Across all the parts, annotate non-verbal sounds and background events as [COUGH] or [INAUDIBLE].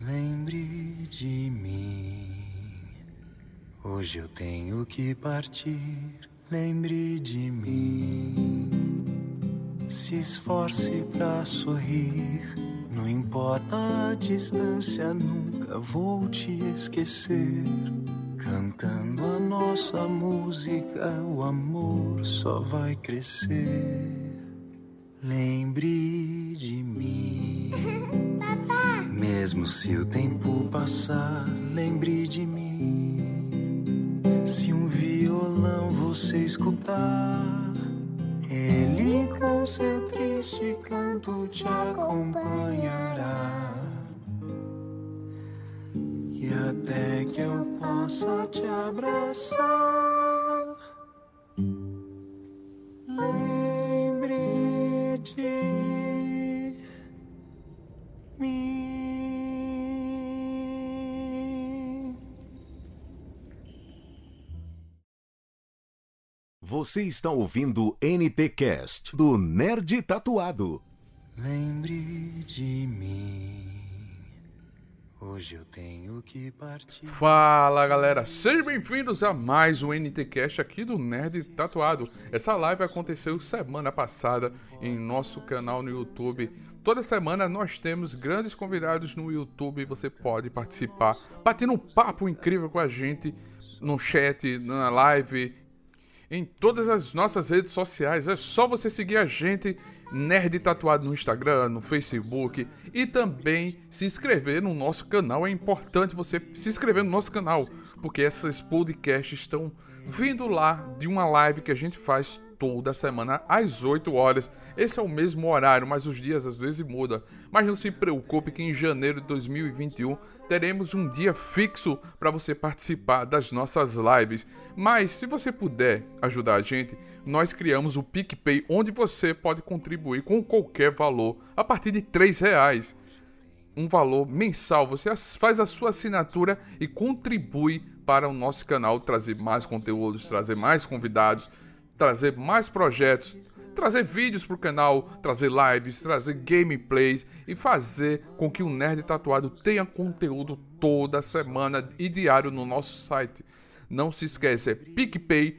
Lembre de mim. Hoje eu tenho que partir. Lembre de mim. Se esforce pra sorrir. Não importa a distância, nunca vou te esquecer. Cantando a nossa música, o amor só vai crescer. Lembre de mim. [LAUGHS] Mesmo se o tempo passar, lembre de mim. Se um violão você escutar, ele com seu triste canto te acompanhará. E até que eu possa te abraçar, Você está ouvindo NT Cast do Nerd Tatuado. Lembre de mim. Hoje eu tenho que partir. Fala galera, sejam bem-vindos a mais um NTCast aqui do Nerd Tatuado. Essa live aconteceu semana passada em nosso canal no YouTube. Toda semana nós temos grandes convidados no YouTube, você pode participar, batendo um papo incrível com a gente no chat, na live, em todas as nossas redes sociais. É só você seguir a gente, Nerd Tatuado, no Instagram, no Facebook e também se inscrever no nosso canal. É importante você se inscrever no nosso canal, porque esses podcasts estão vindo lá de uma live que a gente faz toda semana às 8 horas. Esse é o mesmo horário, mas os dias às vezes mudam. Mas não se preocupe que em janeiro de 2021 teremos um dia fixo para você participar das nossas lives. Mas se você puder ajudar a gente, nós criamos o PicPay, onde você pode contribuir com qualquer valor, a partir de 3 reais um valor mensal. Você faz a sua assinatura e contribui para o nosso canal trazer mais conteúdos, trazer mais convidados, trazer mais projetos, trazer vídeos para o canal, trazer lives, trazer gameplays e fazer com que o Nerd Tatuado tenha conteúdo toda semana e diário no nosso site. Não se esqueça, é picpay.me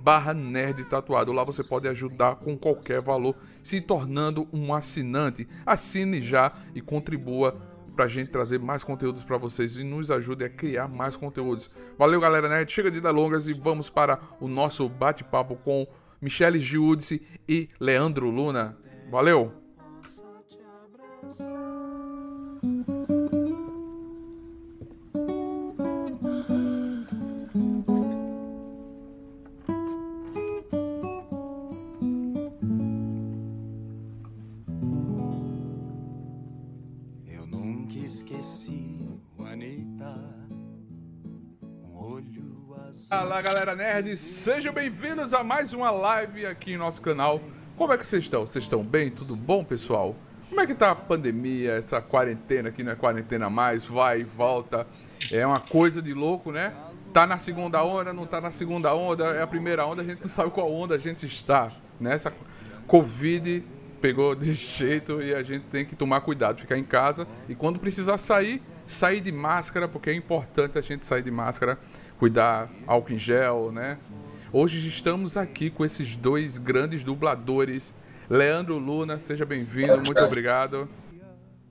barra nerd tatuado. Lá você pode ajudar com qualquer valor, se tornando um assinante. Assine já e contribua pra gente trazer mais conteúdos para vocês e nos ajude a criar mais conteúdos. Valeu, galera, né? Chega de delongas e vamos para o nosso bate-papo com Michele Giudice e Leandro Luna. Valeu! Fala galera nerd, sejam bem-vindos a mais uma live aqui em nosso canal. Como é que vocês estão? Vocês estão bem? Tudo bom, pessoal? Como é que tá a pandemia, essa quarentena que não é quarentena mais, vai e volta? É uma coisa de louco, né? Tá na segunda onda, não tá na segunda onda, é a primeira onda, a gente não sabe qual onda a gente está, né? Essa Covid pegou de [LAUGHS] jeito e a gente tem que tomar cuidado, ficar em casa e quando precisar sair, sair de máscara, porque é importante a gente sair de máscara, cuidar álcool em gel, né? Hoje estamos aqui com esses dois grandes dubladores. Leandro Luna, seja bem-vindo, muito obrigado.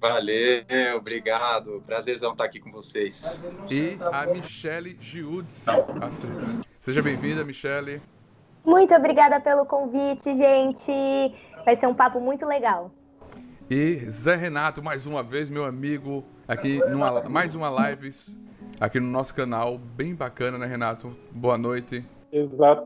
Valeu, obrigado. Prazerzão estar aqui com vocês. E a Michele Giudice. Seja bem-vinda, Michele. Muito obrigada pelo convite, gente. Vai ser um papo muito legal. E Zé Renato, mais uma vez, meu amigo, aqui numa mais uma live aqui no nosso canal, bem bacana, né, Renato? Boa noite. Exa-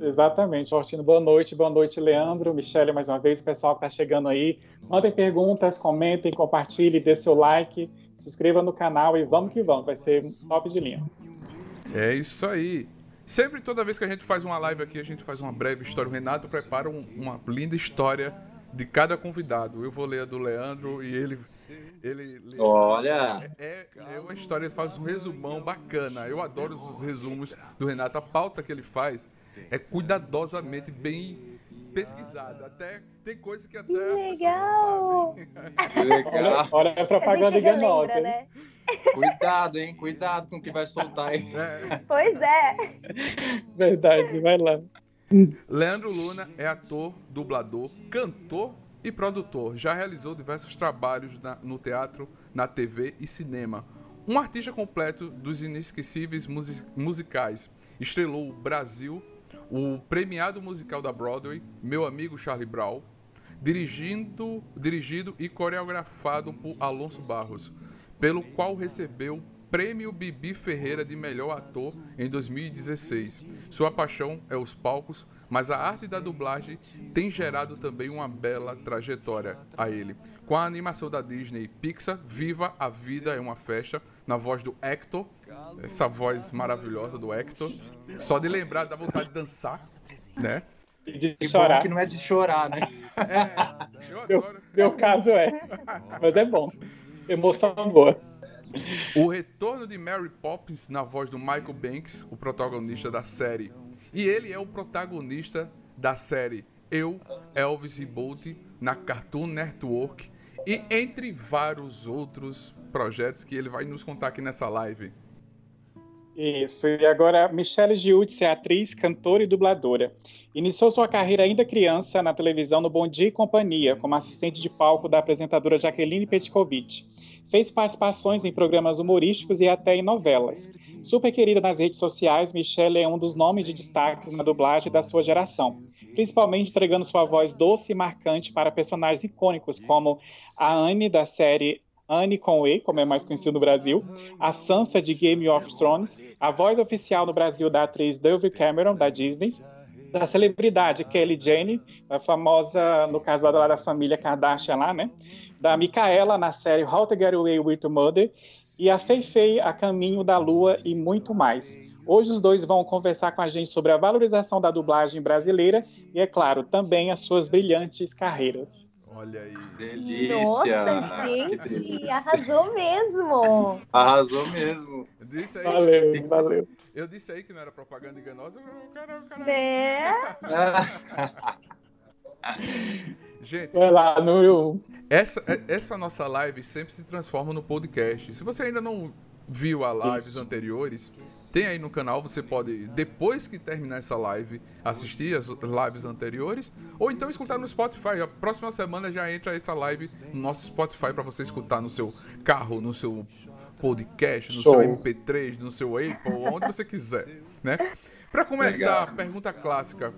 exatamente, Faustino. Boa noite, boa noite, Leandro, Michele, mais uma vez, o pessoal que está chegando aí. Mandem perguntas, comentem, compartilhem, dê seu like, se inscreva no canal e vamos que vamos, vai ser top de linha. É isso aí. Sempre, toda vez que a gente faz uma live aqui, a gente faz uma breve história. O Renato prepara um- uma linda história de cada convidado. Eu vou ler a do Leandro e ele. ele lê- Olha, É, é uma história, ele faz um resumão bacana. Eu adoro os resumos do Renato. A pauta que ele faz é cuidadosamente bem pesquisado. Até tem coisa que até Que legal! Legal. Olha, olha a propaganda enganosa. né? Cuidado, hein? Cuidado com o que vai soltar aí. É. Pois é. Verdade, vai lá. Leandro Luna é ator, dublador, cantor e produtor. Já realizou diversos trabalhos na- no teatro, na TV e cinema. Um artista completo dos inesquecíveis musi- musicais. Estrelou o Brasil, o premiado musical da Broadway, Meu Amigo Charlie Brown, dirigindo, dirigido e coreografado por Alonso Barros, pelo qual recebeu Prêmio Bibi Ferreira de Melhor Ator em 2016. Sua paixão é os palcos, mas a arte da dublagem tem gerado também uma bela trajetória a ele. Com a animação da Disney Pixar, Viva a Vida é uma Festa, na voz do Hector, essa voz maravilhosa do Hector. Só de lembrar dá vontade de dançar, né? E de chorar. que não é de chorar, né? É, eu Meu, adoro. meu caso é. Mas é bom. Emoção boa. O retorno de Mary Poppins na voz do Michael Banks, o protagonista da série. E ele é o protagonista da série Eu, Elvis e Bolt na Cartoon Network e entre vários outros projetos que ele vai nos contar aqui nessa live. Isso. E agora, Michelle Giudice é atriz, cantora e dubladora. Iniciou sua carreira ainda criança na televisão no Bom Dia e Companhia, como assistente de palco da apresentadora Jaqueline Petkovic. Fez participações em programas humorísticos e até em novelas. Super querida nas redes sociais, Michelle é um dos nomes de destaque na dublagem da sua geração, principalmente entregando sua voz doce e marcante para personagens icônicos como a Anne da série Anne Conway, como é mais conhecido no Brasil, a Sansa de Game of Thrones, a voz oficial no Brasil da atriz Dove Cameron, da Disney, da celebridade Kelly Jane, a famosa, no caso lá da família Kardashian lá, né? Da Micaela na série How to Get Away with Mother, e a Fei Fei a Caminho da Lua e muito mais. Hoje os dois vão conversar com a gente sobre a valorização da dublagem brasileira e, é claro, também as suas brilhantes carreiras. Olha aí. Delícia. Nossa, delícia. gente, arrasou mesmo. Arrasou mesmo. Eu disse aí, Valeu, valeu. eu disse aí que não era propaganda enganosa. O cara, o cara... Né? [LAUGHS] Gente, Vai lá, no Essa, é- essa nossa live sempre se transforma no podcast. Se você ainda não viu as lives Isso. anteriores, tem aí no canal, você pode, depois que terminar essa live, assistir as lives anteriores, ou então escutar no Spotify. A próxima semana já entra essa live no nosso Spotify para você escutar no seu carro, no seu podcast, no Show. seu MP3, no seu Apple, onde você quiser, né? Para começar, Legal. pergunta clássica: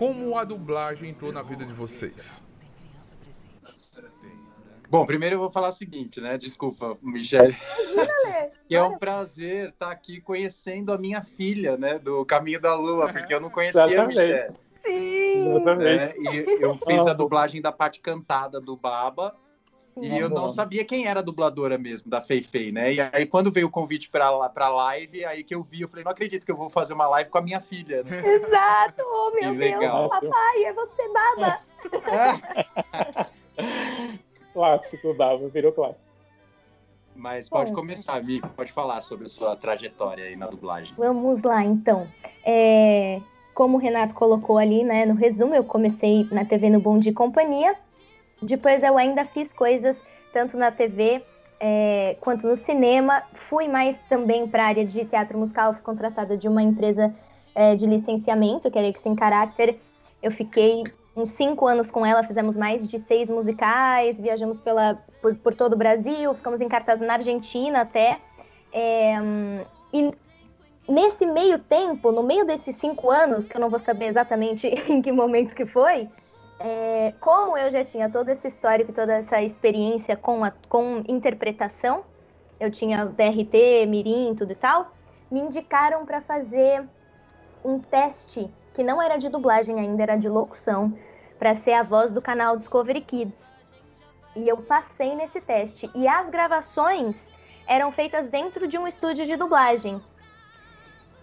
como a dublagem entrou na vida de vocês? Bom, primeiro eu vou falar o seguinte, né? Desculpa, Michele. [LAUGHS] Que é um prazer estar aqui conhecendo a minha filha, né? Do Caminho da Lua, porque eu não conhecia a. Michele. Sim. Exatamente. né? E eu fiz a dublagem da parte cantada do Baba. E eu não sabia quem era a dubladora mesmo, da Fei Fei, né? E aí, quando veio o convite pra, pra live, aí que eu vi, eu falei, não acredito que eu vou fazer uma live com a minha filha, né? Exato. Oh, meu Que Deus, legal. papai, é você, baba. [LAUGHS] Clássico, Dava, virou clássico. Mas pode Bom. começar, Mico, pode falar sobre a sua trajetória aí na dublagem. Vamos lá, então. É, como o Renato colocou ali, né, no resumo, eu comecei na TV no Bom de Companhia. Depois eu ainda fiz coisas tanto na TV é, quanto no cinema. Fui mais também para a área de teatro musical, fui contratada de uma empresa é, de licenciamento, que era Sem Caráter. Eu fiquei uns cinco anos com ela, fizemos mais de seis musicais, viajamos pela, por, por todo o Brasil, ficamos em cartaz na Argentina até. É, e nesse meio tempo, no meio desses cinco anos, que eu não vou saber exatamente [LAUGHS] em que momento que foi, é, como eu já tinha todo esse histórico, toda essa experiência com, a, com interpretação, eu tinha DRT, Mirim, tudo e tal, me indicaram para fazer um teste que não era de dublagem ainda, era de locução, para ser a voz do canal Discovery Kids. E eu passei nesse teste. E as gravações eram feitas dentro de um estúdio de dublagem.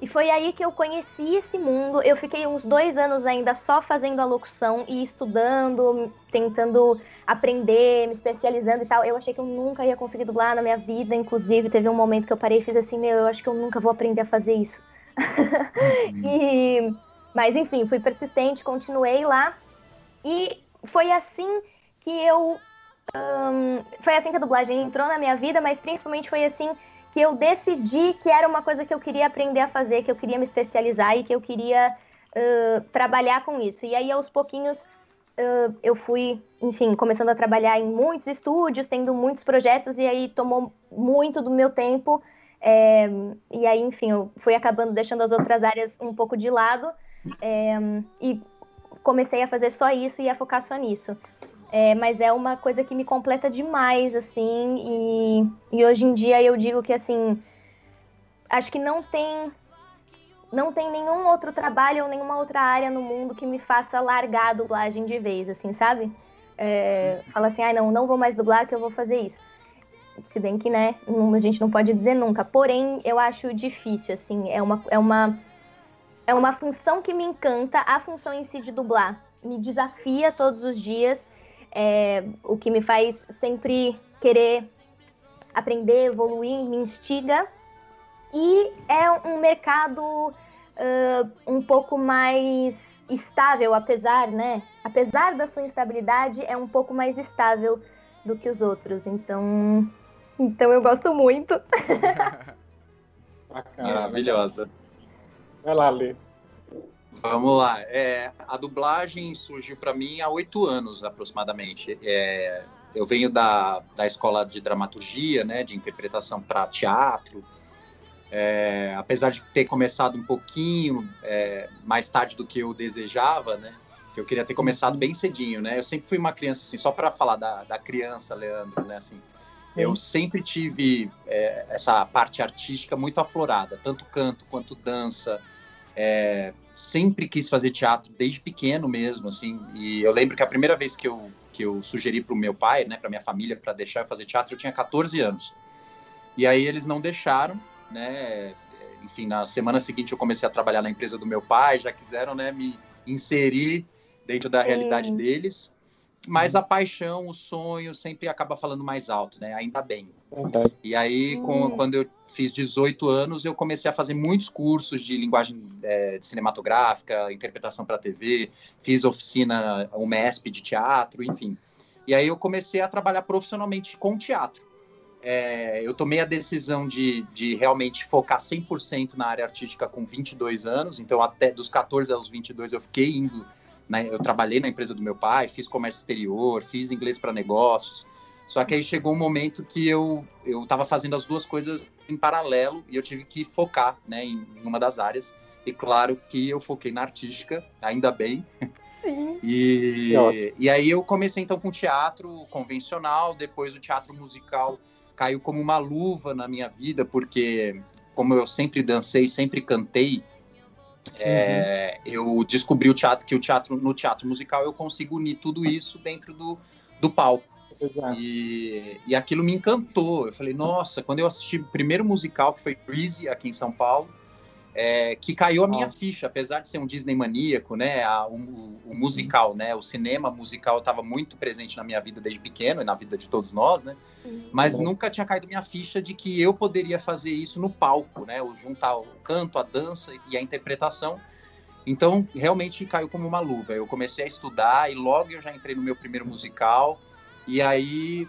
E foi aí que eu conheci esse mundo. Eu fiquei uns dois anos ainda só fazendo a locução e estudando, tentando aprender, me especializando e tal. Eu achei que eu nunca ia conseguir dublar na minha vida. Inclusive, teve um momento que eu parei e fiz assim: Meu, eu acho que eu nunca vou aprender a fazer isso. [LAUGHS] e... Mas enfim, fui persistente, continuei lá. E foi assim que eu. Um, foi assim que a dublagem entrou na minha vida, mas principalmente foi assim que eu decidi que era uma coisa que eu queria aprender a fazer, que eu queria me especializar e que eu queria uh, trabalhar com isso. E aí, aos pouquinhos, uh, eu fui, enfim, começando a trabalhar em muitos estúdios, tendo muitos projetos, e aí tomou muito do meu tempo. É, e aí, enfim, eu fui acabando deixando as outras áreas um pouco de lado. É, e comecei a fazer só isso e a focar só nisso. É, mas é uma coisa que me completa demais, assim, e, e hoje em dia eu digo que, assim, acho que não tem não tem nenhum outro trabalho ou nenhuma outra área no mundo que me faça largar a dublagem de vez, assim, sabe? É, fala assim, ah, não, não vou mais dublar que eu vou fazer isso. Se bem que, né, a gente não pode dizer nunca. Porém, eu acho difícil, assim, é uma, é uma, é uma função que me encanta, a função em si de dublar. Me desafia todos os dias, é, o que me faz sempre querer aprender, evoluir, me instiga. E é um mercado uh, um pouco mais estável, apesar, né? Apesar da sua instabilidade, é um pouco mais estável do que os outros. Então, então eu gosto muito. [LAUGHS] Maravilhosa. Vai lá, Lê. Vamos lá. É, a dublagem surgiu para mim há oito anos, aproximadamente. É, eu venho da, da escola de dramaturgia, né, de interpretação para teatro, é, apesar de ter começado um pouquinho é, mais tarde do que eu desejava, né? Eu queria ter começado bem cedinho, né? Eu sempre fui uma criança, assim, só para falar da, da criança, Leandro, né? Assim, eu sempre tive é, essa parte artística muito aflorada, tanto canto quanto dança. É, sempre quis fazer teatro desde pequeno mesmo, assim. E eu lembro que a primeira vez que eu que eu sugeri para o meu pai, né, para minha família, para deixar eu fazer teatro, eu tinha 14 anos. E aí eles não deixaram né? Enfim, na semana seguinte eu comecei a trabalhar na empresa do meu pai, já quiseram, né, me inserir dentro da realidade deles. Mas a paixão, o sonho sempre acaba falando mais alto, né? Ainda bem. E aí, com, quando eu fiz 18 anos, eu comecei a fazer muitos cursos de linguagem é, cinematográfica, interpretação para TV, fiz oficina, o MESP de teatro, enfim. E aí eu comecei a trabalhar profissionalmente com teatro é, eu tomei a decisão de, de realmente focar 100% na área artística com 22 anos, então até dos 14 aos 22 eu fiquei indo, né, eu trabalhei na empresa do meu pai, fiz comércio exterior, fiz inglês para negócios, só que aí chegou um momento que eu eu estava fazendo as duas coisas em paralelo e eu tive que focar, né, em, em uma das áreas. E claro que eu foquei na artística, ainda bem. [LAUGHS] E, e aí eu comecei então com teatro convencional, depois o teatro musical caiu como uma luva na minha vida, porque como eu sempre dancei, sempre cantei, é, uhum. eu descobri o teatro que o teatro no teatro musical eu consigo unir tudo isso dentro do, do palco. E, e aquilo me encantou. Eu falei, nossa, quando eu assisti o primeiro musical, que foi Breezy, aqui em São Paulo, é, que caiu a minha ficha, apesar de ser um Disney maníaco, né? A, o, o, musical, né? O cinema musical estava muito presente na minha vida desde pequeno e na vida de todos nós, né? Uhum. Mas nunca tinha caído minha ficha de que eu poderia fazer isso no palco, né? O juntar o canto, a dança e a interpretação. Então, realmente caiu como uma luva. Eu comecei a estudar e logo eu já entrei no meu primeiro musical. E aí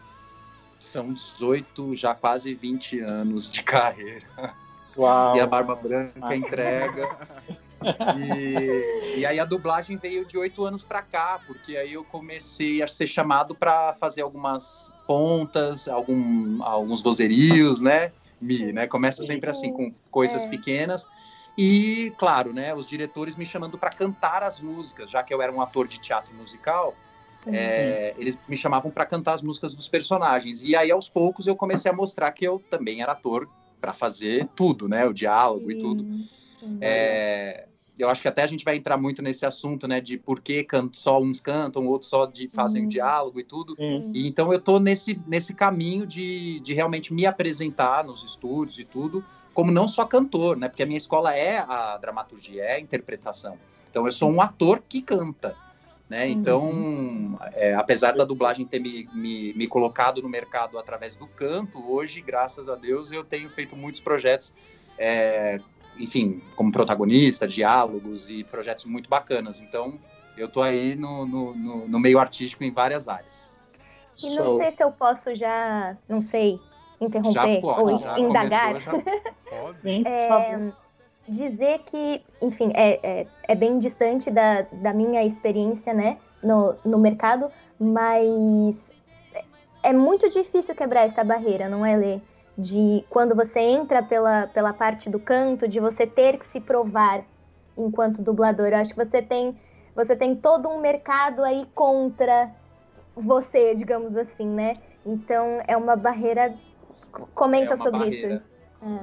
são 18, já quase 20 anos de [LAUGHS] carreira. Uau. E a Barba Branca entrega. E, e, aí a dublagem veio de oito anos para cá, porque aí eu comecei a ser chamado para fazer algumas pontas, algum, alguns vozerios, né? Me, né? Começa sempre assim com coisas é. pequenas. E, claro, né, os diretores me chamando para cantar as músicas, já que eu era um ator de teatro musical, é, eles me chamavam para cantar as músicas dos personagens. E aí, aos poucos, eu comecei a mostrar que eu também era ator para fazer tudo, né? O diálogo Sim. e tudo. É, eu acho que até a gente vai entrar muito nesse assunto, né? De por que só uns cantam, outros só de, fazem diálogo e tudo. E então eu tô nesse, nesse caminho de, de realmente me apresentar nos estúdios e tudo, como não só cantor, né? Porque a minha escola é a dramaturgia, é a interpretação. Então eu sou um ator que canta. Né? Uhum. Então, é, apesar da dublagem ter me, me, me, colocado no mercado através do canto, hoje, graças a Deus, eu tenho feito muitos projetos, é, enfim, como protagonista, diálogos e projetos muito bacanas. Então, Eu tô aí no, no, no, no meio artístico em várias áreas. E não sei se eu posso já, não sei, interromper pode, ou já indagar. começou, já- [LAUGHS] Pode. É. dizer que, enfim, é, é, é bem distante da, da minha experiência, né, no, no mercado, mas é muito difícil quebrar essa barreira, não é, Lê? De quando você entra pela, pela parte do canto, de você ter que se provar enquanto dublador. Eu acho que você tem, você tem todo um mercado aí contra você, digamos assim, né? Então é uma barreira. Comenta É uma sobre barreira. isso.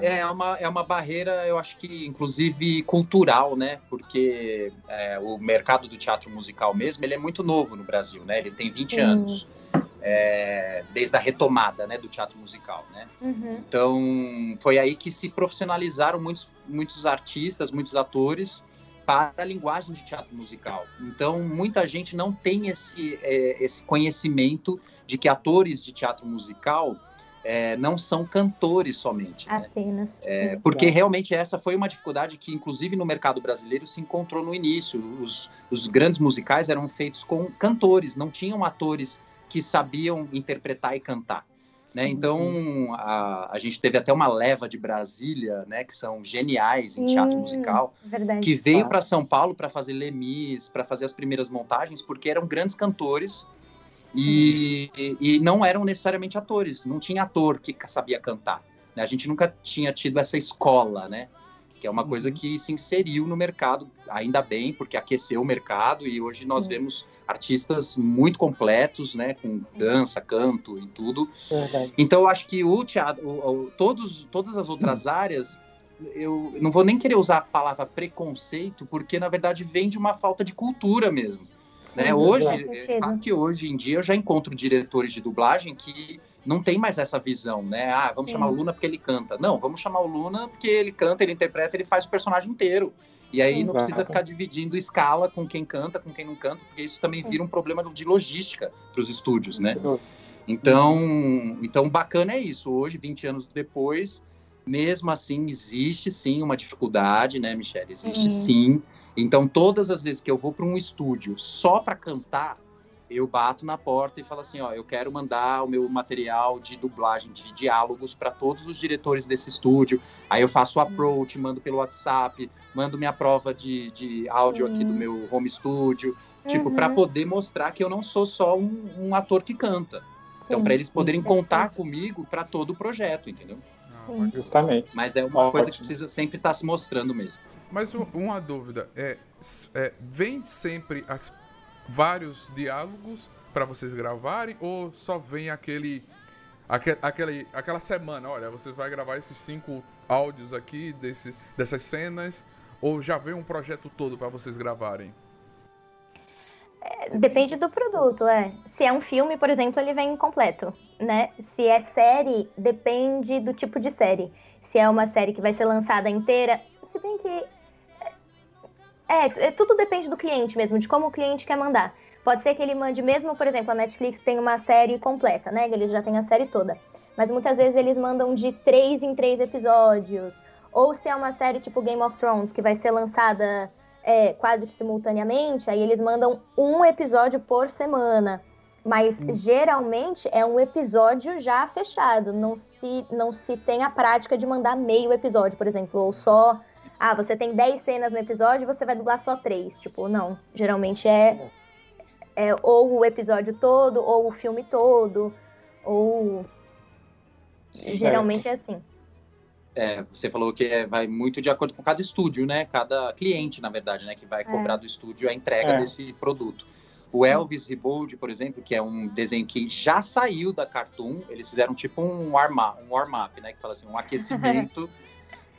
É uma, é uma barreira, eu acho que inclusive cultural, né? Porque é, o mercado do teatro musical mesmo, ele é muito novo no Brasil, né? Ele tem 20 Sim. anos, é, desde a retomada né, do teatro musical, né? Uhum. Então, foi aí que se profissionalizaram muitos, muitos artistas, muitos atores para a linguagem de teatro musical. Então, muita gente não tem esse, é, esse conhecimento de que atores de teatro musical é, não são cantores somente. né? Apenas. É, sim. porque realmente essa foi uma dificuldade que, inclusive, no mercado brasileiro se encontrou no início. Os, os grandes musicais eram feitos com cantores, não tinham atores que sabiam interpretar e cantar. Né? Então, a, a gente teve até uma leva de Brasília, né, que são geniais em teatro musical, Verdade. que veio para São Paulo para fazer Lemis, para fazer as primeiras montagens, porque eram grandes cantores e, e não eram necessariamente atores. Não tinha ator que sabia cantar. né? A gente nunca tinha tido essa escola, né? Que é uma coisa Uhum. que se inseriu no mercado, ainda bem, porque aqueceu o mercado e hoje nós Sim. vemos artistas muito completos, né? Com dança, canto e tudo. Então, eu acho que o teatro, o- o- todos, todas as outras áreas, eu não vou nem querer usar a palavra preconceito, porque na verdade vem de uma falta de cultura mesmo. Né? Hoje, é claro que hoje em dia eu já encontro diretores de dublagem que não tem mais essa visão, né? Ah, vamos Sim. chamar o Luna porque ele canta. Não, vamos chamar o Luna porque ele canta, ele interpreta, ele faz o personagem inteiro. E aí não precisa ficar dividindo escala com quem canta, com quem não canta, porque isso também vira um problema de logística para os estúdios, né? Então, então bacana é isso. Hoje, 20 anos depois, mesmo assim, existe sim uma dificuldade, né, Michelle? Existe Uhum. sim. Então, todas as vezes que eu vou para um estúdio só para cantar, eu bato na porta e falo assim, ó, eu quero mandar o meu material de dublagem, de diálogos para todos os diretores desse estúdio. Aí eu faço o approach, mando pelo WhatsApp, mando minha prova de, de áudio aqui do Uhum. meu home studio, tipo, Uhum. para poder mostrar que eu não sou só um, um ator que canta. Então, Sim. para eles poderem Perfeito. contar comigo para todo o projeto, entendeu? Ah, Sim. Justamente. Mas é uma Ótimo. coisa que precisa sempre estar se mostrando mesmo. Mas uma dúvida é, é, vem sempre as vários diálogos para vocês gravarem ou só vem aquele, aque- aquele aquela semana, olha, você vai gravar esses cinco áudios aqui desse, dessas cenas ou já vem um projeto todo para vocês gravarem? Depende do produto, é. Se é um filme, por exemplo, ele vem completo, né? Se é série, depende do tipo de série. Se é uma série que vai ser lançada inteira, se bem que é, é, tudo depende do cliente mesmo, de como o cliente quer mandar. Pode ser que ele mande mesmo, por exemplo, a Netflix tem uma série completa, né? Eles já têm a série toda. Mas muitas vezes eles mandam de três em três episódios. Ou se é uma série tipo Game of Thrones, que vai ser lançada é, quase que simultaneamente, aí eles mandam um episódio por semana. Mas geralmente é um episódio já fechado. Não se, não se tem a prática de mandar meio episódio, por exemplo. Ou só. Ah, você tem 10 cenas no episódio você vai dublar só três. Tipo, não. Geralmente é, é ou o episódio todo, ou o filme todo, ou. Geralmente é assim. É, você falou que é- vai muito de acordo com cada estúdio, né? Cada cliente, na verdade, né? Que vai cobrar do estúdio a entrega É. desse produto. O Elvis Rebuild, por exemplo, que é um desenho que já saiu da Cartoon, eles fizeram tipo um warm-up, um warm né? Que fala assim, um [LAUGHS] aquecimento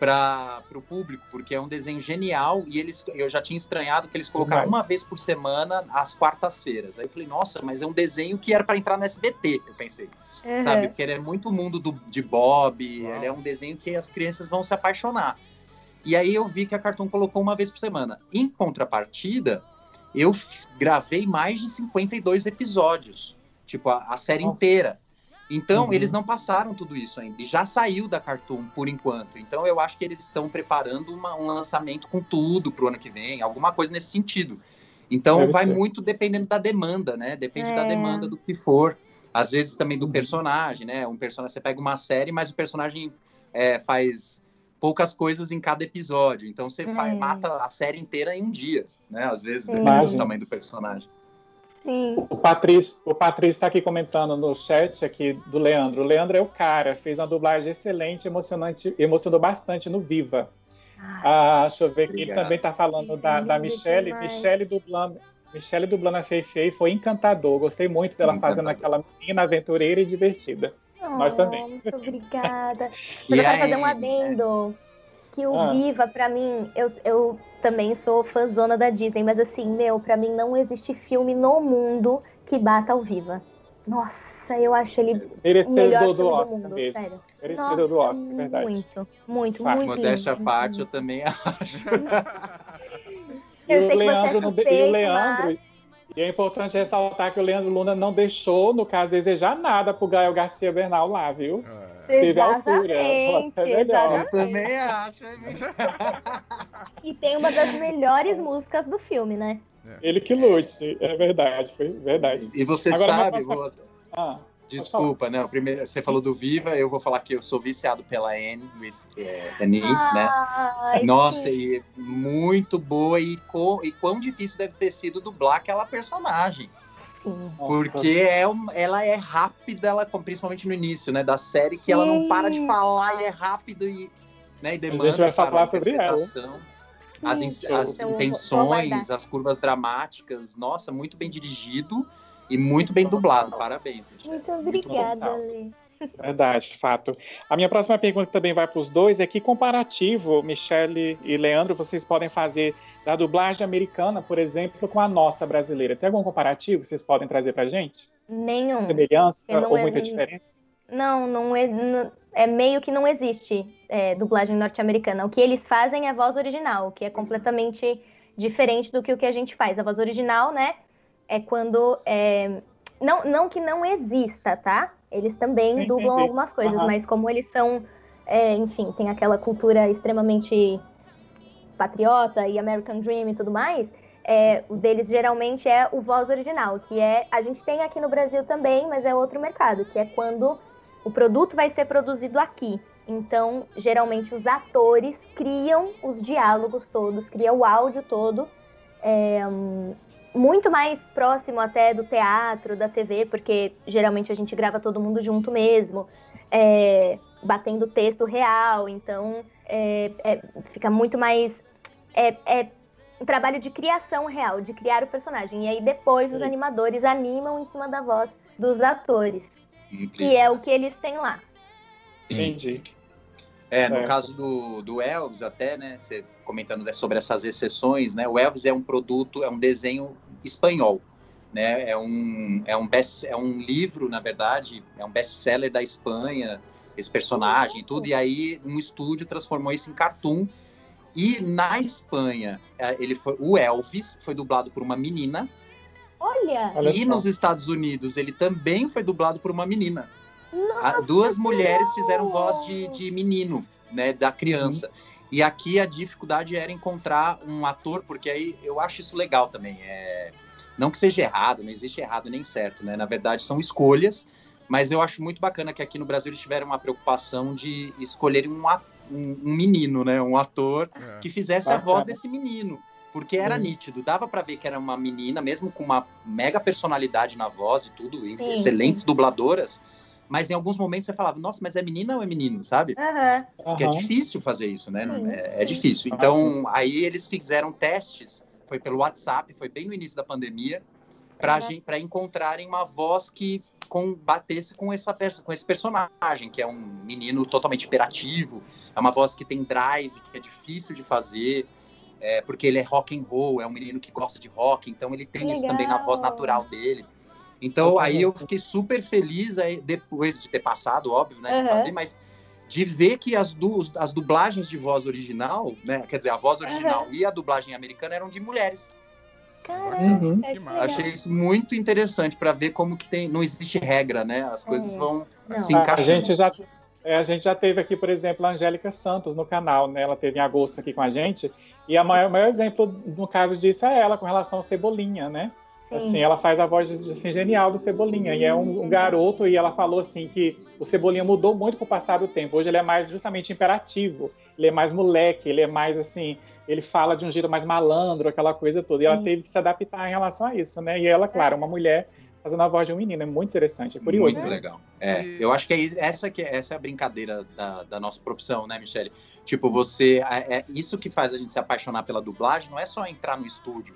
para o público, porque é um desenho genial e eles, eu já tinha estranhado que eles colocaram uma vez por semana às quartas-feiras. Aí eu falei, nossa, mas é um desenho que era para entrar no SBT, eu pensei sabe? Porque ele é muito mundo do, de Bob, Uau. ele é um desenho que as crianças vão se apaixonar. E aí eu vi que a Cartoon colocou uma vez por semana. Em contrapartida, eu gravei mais de 52 episódios, tipo, a, a série Nossa. inteira. Então, Uhum. eles não passaram tudo isso ainda. E já saiu da Cartoon por enquanto. Então, eu acho que eles estão preparando uma- um lançamento com tudo pro ano que vem, alguma coisa nesse sentido. Então Deve vai ser. muito dependendo da demanda, né? Depende da É. demanda do que for. Às vezes também do personagem, né? Um personagem, você pega uma série, mas o personagem é, faz poucas coisas em cada episódio. Então você É. mata a série inteira em um dia, né? Às vezes, Sim. dependendo do tamanho do personagem. Sim. O Patrício o Patrício está aqui comentando no chat aqui do Leandro. O Leandro é o cara, fez uma dublagem excelente, emocionante, emocionou bastante no Viva. Ah, deixa eu ver aqui, ele também está falando da, da Michelle. Michelle dublando, Michelle dublando a Fei Fei foi encantador. Gostei muito dela fazendo Encantador. aquela menina aventureira e divertida. Nós Oh, também. Muito obrigada. [LAUGHS] Eu quero fazer um adendo. Que o Ah. Viva, pra mim, eu, eu também sou fãzona da Disney, mas assim, meu, pra mim não existe filme no mundo que bata o Viva. Nossa, eu acho ele o melhor Merecedor filme do do Oscar mundo, mesmo. sério. Merecedor do Oscar, é verdade. Muito, muito, Fato. muito Modéstia à lindo, parte, eu muito também [LAUGHS] acho. E Eu o sei que você é Leandro, não de- e o suspeito, Leandro, e é importante ressaltar que o Leandro Luna não deixou, no caso, desejar nada pro Gael Garcia Bernal lá, viu? É. Teve altura, Exatamente, é melhor. Eu também acho. E tem uma das [LAUGHS] melhores músicas do filme, né? Ele que lute, é verdade, foi verdade. E você Agora, sabe, mas- vou- Ah, desculpa, né? o Primeiro, você falou do Viva, eu vou falar que eu sou viciado pela Anne, with, é, Annie, né? Ai, Nossa, sim. e muito boa e, co- e quão difícil deve ter sido dublar aquela personagem. Sim. Porque é ela é rápida, ela, principalmente no início, né, da série, que ela não para de falar e é rápido e, né, e demanda gente vai para falar a sobre ela. As, in- Sim, as então intenções, as curvas dramáticas, nossa, muito bem dirigido e muito bem dublado. Parabéns. Michele. Muito obrigada, Lê. Verdade, fato. A minha próxima pergunta também vai para os dois. É que comparativo, Michele e Leandro, vocês podem fazer da dublagem americana, por exemplo, com a nossa brasileira? Tem algum comparativo que vocês podem trazer para gente? Nenhum. Semelhança ou é- muita diferença? Não, não é, não- é meio que não existe é, dublagem norte-americana. O que eles fazem é voz original, que é completamente diferente do que o que a gente faz. A voz original, né, é quando é, não, não que não exista, tá? Eles também Sim, dublam entendi. algumas coisas, Aham. mas como eles são, é, enfim, tem aquela cultura extremamente patriota e American Dream e tudo mais, é, o deles geralmente é o voz original, que é a gente tem aqui no Brasil também, mas é outro mercado, que é quando o produto vai ser produzido aqui. Então, geralmente os atores criam os diálogos todos, criam o áudio todo, é, muito mais próximo até do teatro, da TV, porque geralmente a gente grava todo mundo junto mesmo, é, batendo texto real, então é, é, fica muito mais é, é um trabalho de criação real, de criar o personagem. E aí depois os animadores animam em cima da voz dos atores, que Incrível. é o que eles têm lá. Entendi. É, no Certo. caso do, do Elvis, até, né, você comentando sobre essas exceções, né, o Elvis é um produto, é um desenho espanhol, né, é um, é um, best, é um livro, na verdade, é um best-seller da Espanha, esse personagem e tudo, e aí um estúdio transformou isso em cartoon, e na Espanha, é, ele foi, o Elvis foi dublado por uma menina, Olha! E nos Estados Unidos ele também foi dublado por uma menina. Nossa, A- duas mulheres legal! fizeram voz de, de menino, né, da criança. E aqui a dificuldade era encontrar um ator, porque aí eu acho isso legal também. É... Não que seja errado, não existe errado nem certo, né? Na verdade, são escolhas, mas eu acho muito bacana que aqui no Brasil eles tiveram uma preocupação de escolherem um, a- um- um menino, né? Um ator É. que fizesse a Bacana. voz desse menino. Porque era Sim. nítido, dava pra ver que era uma menina, mesmo com uma mega personalidade na voz e tudo, e Sim, excelentes sim. dubladoras, mas em alguns momentos você falava, nossa, mas é menina ou é menino, sabe? Aham. Porque é difícil fazer isso, né? Sim, é, é difícil. Então, aí eles fizeram testes, foi pelo WhatsApp, foi bem no início da pandemia, para Uhum. para encontrarem uma voz que com, batesse com, essa, com esse personagem, que é um menino totalmente hiperativo, é uma voz que tem drive, que é difícil de fazer, é, porque ele é rock and roll, é um menino que gosta de rock, então ele tem isso também na voz natural dele. Então, aí eu fiquei super feliz aí, depois de ter passado, óbvio, né, de Uhum. fazer, mas de ver que as, du as dublagens de voz original, né, quer dizer, a voz original e a dublagem americana eram de mulheres. Caraca, Uhum. legal. Achei isso muito interessante para ver como que tem, não existe regra, né? As coisas É. vão Não. se A encaixando. gente já É, a gente já teve aqui, por exemplo, a Angélica Santos no canal, né? Ela teve em agosto aqui com a gente. E o maior, maior, exemplo no caso disso é ela com relação ao Cebolinha, né? Sim. Assim, ela faz a voz assim, genial do Cebolinha. E é um, um, garoto, e ela falou assim que o Cebolinha mudou muito com o passar do tempo. Hoje ele é mais justamente imperativo, ele é mais moleque, ele é mais assim, ele fala de um jeito mais malandro, aquela coisa toda. E ela Sim. teve que se adaptar em relação a isso, né? E ela, claro, uma mulher fazendo a voz de um menino. É muito interessante, é curioso. Muito legal. É, eu acho que é essa que é, essa é a brincadeira da, da nossa profissão, né, Michele? Tipo, você. É, é, isso que faz a gente se apaixonar pela dublagem não é só entrar no estúdio,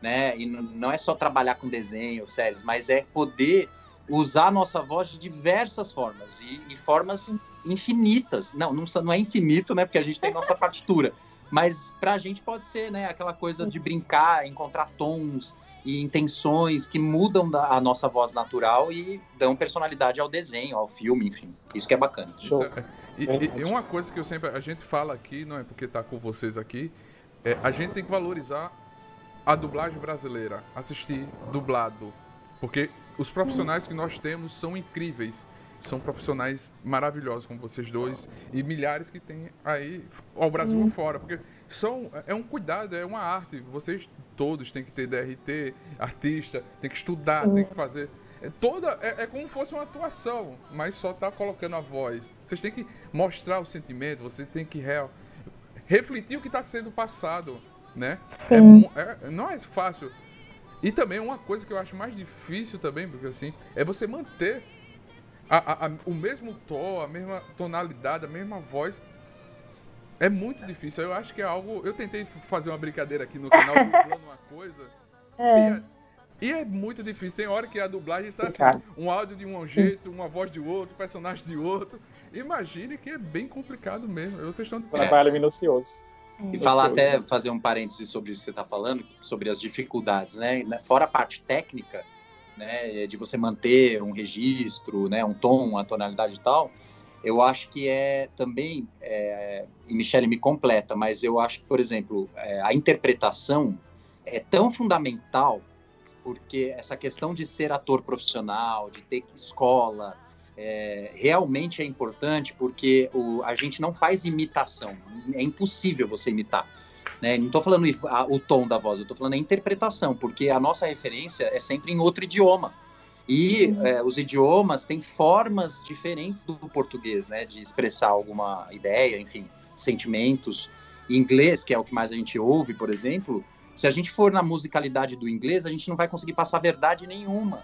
né? E não é só trabalhar com desenho, séries, mas é poder usar a nossa voz de diversas formas e, e formas infinitas. Não, não, não é infinito, né? Porque a gente tem nossa [LAUGHS] partitura. Mas pra gente pode ser, né? Aquela coisa de brincar, encontrar tons, e intenções que mudam da, a nossa voz natural e dão personalidade ao desenho, ao filme, enfim. Isso que é bacana. É, e, e, uma coisa que eu sempre a gente fala aqui, não é porque está com vocês aqui, é, a gente tem que valorizar a dublagem brasileira, assistir dublado, porque os profissionais que nós temos são incríveis. São profissionais maravilhosos, como vocês dois, e milhares que tem aí ao Brasil hum. afora. Porque são, é um cuidado, é uma arte. Vocês todos têm que ter DRT, artista, tem que estudar, tem que fazer. É toda é, é, como se fosse uma atuação, mas só tá colocando a voz. Vocês têm que mostrar o sentimento, você tem que real, refletir o que está sendo passado, né? É, é, não é fácil. E também uma coisa que eu acho mais difícil também, porque assim, é você manter a, a, a, o mesmo tom, a mesma tonalidade, a mesma voz é muito difícil. Eu acho que é algo. Eu tentei fazer uma brincadeira aqui no canal [LAUGHS] dublando uma coisa. É. E, é, e, é, muito difícil. Tem hora que a dublagem está assim, um áudio de um jeito, uma voz de outro, personagem de outro. Imagine que é bem complicado mesmo. Vocês estão. Trabalho é. minucioso. E falar até, fazer um parêntese sobre isso que você está falando, sobre as dificuldades, né? Fora a parte técnica, né, de você manter um registro, né, um tom, uma tonalidade e tal, eu acho que é também, é, e Michele me completa, mas eu acho que, por exemplo, é, a interpretação é tão fundamental, porque essa questão de ser ator profissional, de ter escola, é, realmente é importante, porque o, a gente não faz imitação, é impossível você imitar. Né? Não estou falando o tom da voz, eu estou falando a interpretação, porque a nossa referência é sempre em outro idioma. E é, os idiomas têm formas diferentes do português, né? De expressar alguma ideia, enfim, sentimentos. Em inglês, que é o que mais a gente ouve, por exemplo, se a gente for na musicalidade do inglês, a gente não vai conseguir passar verdade nenhuma.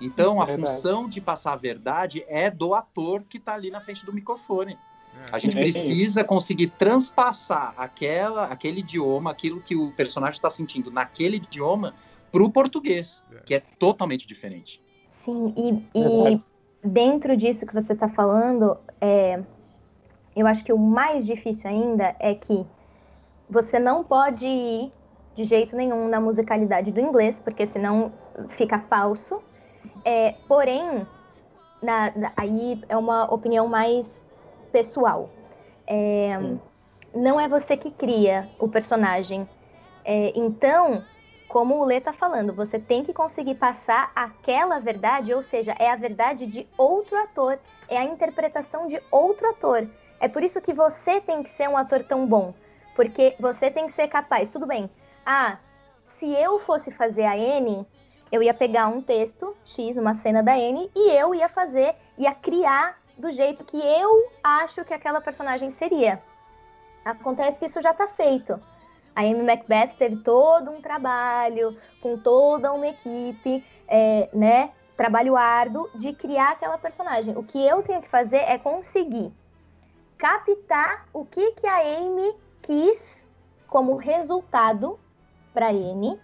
Então, a é função de passar a verdade é do ator que está ali na frente do microfone. É. A gente precisa conseguir transpassar aquela, aquele idioma, aquilo que o personagem está sentindo naquele idioma, para o português, é. que é totalmente diferente. Sim, e, e dentro disso que você está falando, é, eu acho que o mais difícil ainda é que você não pode ir de jeito nenhum na musicalidade do inglês, porque senão fica falso. É, porém, na, na, aí é uma opinião mais pessoal. É, não é você que cria o personagem. É, então, como o Lê tá falando, você tem que conseguir passar aquela verdade, ou seja, é a verdade de outro ator, é a interpretação de outro ator. É por isso que você tem que ser um ator tão bom, porque você tem que ser capaz. Tudo bem. Ah, se eu fosse fazer a N, eu ia pegar um texto X, uma cena da N, e eu ia fazer, ia criar do jeito que eu acho que aquela personagem seria. Acontece que isso já tá feito. A Amy Macbeth teve todo um trabalho, com toda uma equipe, é, né? Trabalho árduo de criar aquela personagem. O que eu tenho que fazer é conseguir captar o que, que a Amy quis como resultado para N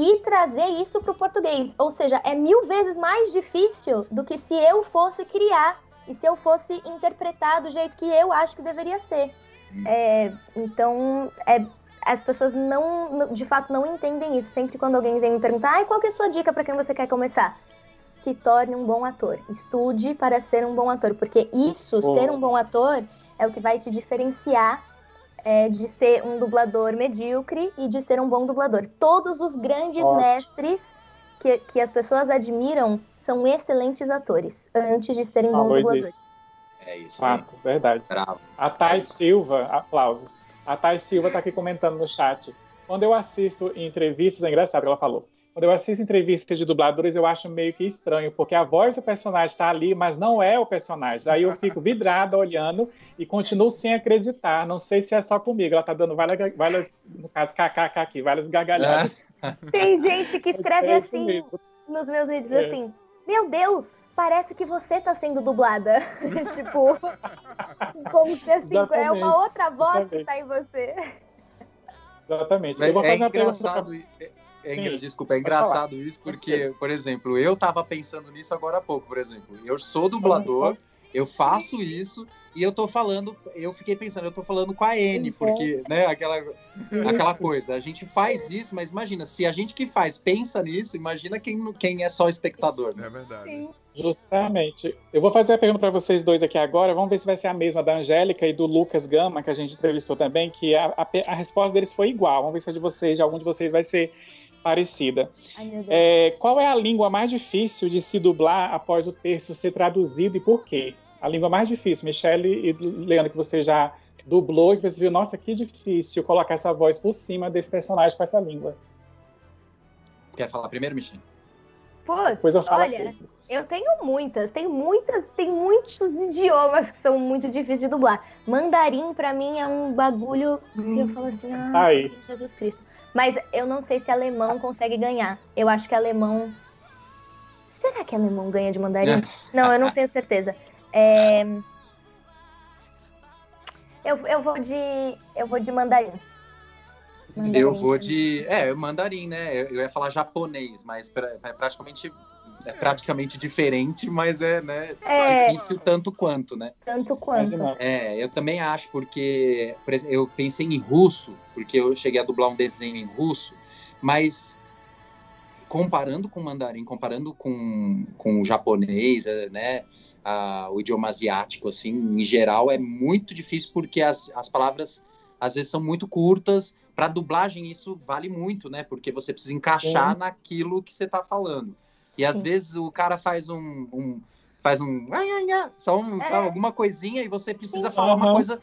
e trazer isso para o português. Ou seja, é mil vezes mais difícil do que se eu fosse criar e se eu fosse interpretar do jeito que eu acho que deveria ser. É, então, é, as pessoas não, de fato, não entendem isso. Sempre quando alguém vem me perguntar, ai, qual é a sua dica para quem você quer começar? Se torne um bom ator. Estude para ser um bom ator, porque isso, oh. ser um bom ator, é o que vai te diferenciar é, de ser um dublador medíocre e de ser um bom dublador. Todos os grandes oh. mestres que, que as pessoas admiram são excelentes atores, antes de serem bons dubladores. É isso. Fato, verdade. Bravo. A Thay Silva, aplausos. A Thay Silva está aqui comentando no chat. Quando eu assisto entrevistas, é engraçado que ela falou. Quando eu assisto entrevistas de dubladores, eu acho meio que estranho, porque a voz do personagem está ali, mas não é o personagem. Aí eu fico vidrada olhando e continuo sem acreditar. Não sei se é só comigo. Ela está dando várias, várias, no caso, kkk aqui, várias gargalhadas. [LAUGHS] Tem gente que escreve É assim mesmo. nos meus vídeos É. assim: Meu Deus, parece que você tá sendo dublada. [LAUGHS] tipo, como se assim, é Exatamente, uma outra voz que exatamente. tá em você. Exatamente. É, Eu vou fazer é uma pergunta pra. É, Sim, desculpa, é engraçado isso porque, por exemplo, eu tava pensando nisso agora há pouco, por exemplo. Eu sou dublador, eu faço isso e eu tô falando, eu fiquei pensando, eu tô falando com a N, porque, né, aquela, aquela coisa. A gente faz isso, mas imagina, se a gente que faz pensa nisso, imagina quem, quem é só espectador, né? É verdade. Sim. Justamente. Eu vou fazer a pergunta para vocês dois aqui agora. Vamos ver se vai ser a mesma da Angélica e do Lucas Gama, que a gente entrevistou também, que a, a, a resposta deles foi igual. Vamos ver se a de vocês, de algum de vocês, vai ser parecida. Ai. É, qual é a língua mais difícil de se dublar após o texto ser traduzido e por quê? A língua mais difícil, Michele e Leandro, que você já dublou e que você viu, nossa, que difícil colocar essa voz por cima desse personagem com essa língua. Quer falar primeiro, Michel? Putz, eu falo olha, aqui. eu tenho muitas, tem muitas, tem muitos idiomas que são muito difíceis de dublar. Mandarim, pra mim, é um bagulho que eu falo assim, ah, Tá Aí. Jesus Cristo. Mas eu não sei se alemão consegue ganhar. Eu acho que alemão. Será que alemão ganha de mandarim? Não, eu não tenho certeza. É, Eu, eu vou de. Eu vou de mandarim. Mandarim. Eu vou de. É, mandarim, né? Eu, eu ia falar japonês, mas pra- é praticamente. É praticamente diferente, mas é, né, É. difícil tanto quanto, né? Tanto quanto. É, eu também acho, porque por exemplo, eu pensei em russo, porque eu cheguei a dublar um desenho em russo, mas comparando com o mandarim, comparando com, com o japonês, é, né, a- o idioma asiático, assim, em geral, é muito difícil porque as, as palavras às vezes são muito curtas. Para dublagem, isso vale muito, né? Porque você precisa encaixar naquilo que você está falando. E às Sim. vezes o cara faz um, um- faz um ai, ai, ai, só um- É. alguma coisinha e você precisa Sim. falar uma Aham. coisa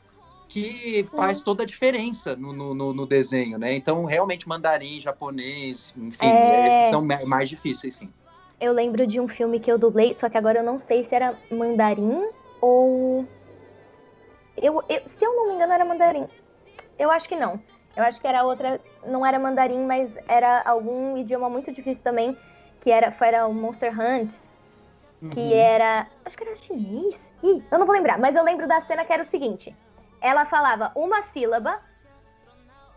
que faz toda a diferença no, no, no- no desenho, né? Então, realmente, mandarim, japonês, enfim, É. esses são ma- mais difíceis, sim. Eu lembro de um filme que eu dublei, só que agora eu não sei se era mandarim ou. Eu, eu- se eu não me engano, era mandarim. Eu acho que não. Eu acho que era outra. Não era mandarim, mas era algum idioma muito difícil também. Que era, foi era o Monster Hunt, que Uhum. era. Acho que era chinês. Ih, eu não vou lembrar, mas eu lembro da cena que era o seguinte: ela falava uma sílaba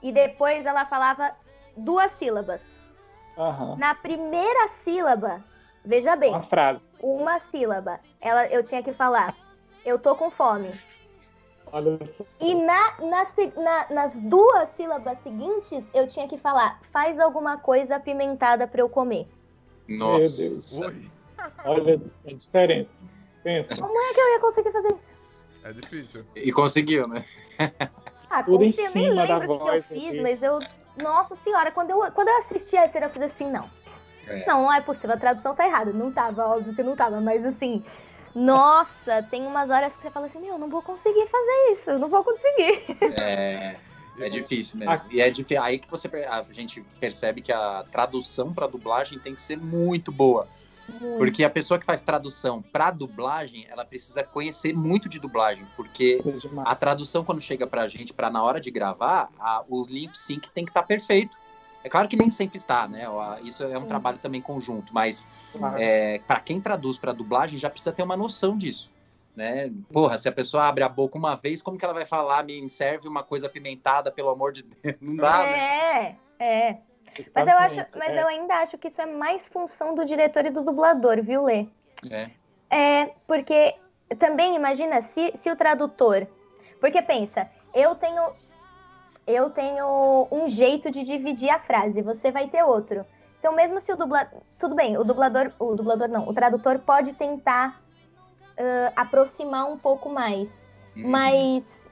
e depois ela falava duas sílabas. Aham. Na primeira sílaba, veja bem, Uma frase. uma sílaba, ela, eu tinha que falar, eu tô com fome. E na, na na- nas duas sílabas seguintes, eu tinha que falar, faz alguma coisa apimentada pra eu comer. Nossa. Meu Deus. Oi. Olha a diferença. Pensa. Como é que eu ia conseguir fazer isso? É difícil. E conseguiu, né? Ah, Tudo em eu nem cima da lembro o que voz, eu fiz, mas eu. Nossa senhora, quando eu, quando eu assisti a cena, eu fiz assim, não. É. Não, não é possível, a tradução tá errada. Não tava, óbvio que não tava, mas assim. Nossa, tem umas horas que você fala assim, meu, não vou conseguir fazer isso, não vou conseguir. É, é difícil mesmo. E é difí- aí que você a gente percebe que a tradução para dublagem tem que ser muito boa. Porque a pessoa que faz tradução para dublagem, ela precisa conhecer muito de dublagem, porque a tradução quando chega pra gente, para na hora de gravar, a- o lip sync tem que estar perfeito. É claro que nem sempre tá, né? Isso é um Sim. trabalho também conjunto, mas Claro. é, para quem traduz para dublagem já precisa ter uma noção disso, né? Porra, se a pessoa abre a boca uma vez, como que ela vai falar me serve uma coisa apimentada, pelo amor de Deus? [LAUGHS] Não dá, né? É, é. Mas eu acho, mas é. eu ainda acho que isso é mais função do diretor e do dublador, viu, Lê? É. É, porque também imagina se, se o tradutor. Porque pensa, eu tenho. Eu tenho um jeito de dividir a frase, você vai ter outro. Então, mesmo se o dublador. Tudo bem, o dublador. O dublador não, o tradutor pode tentar ãh, aproximar um pouco mais. Uhum. Mas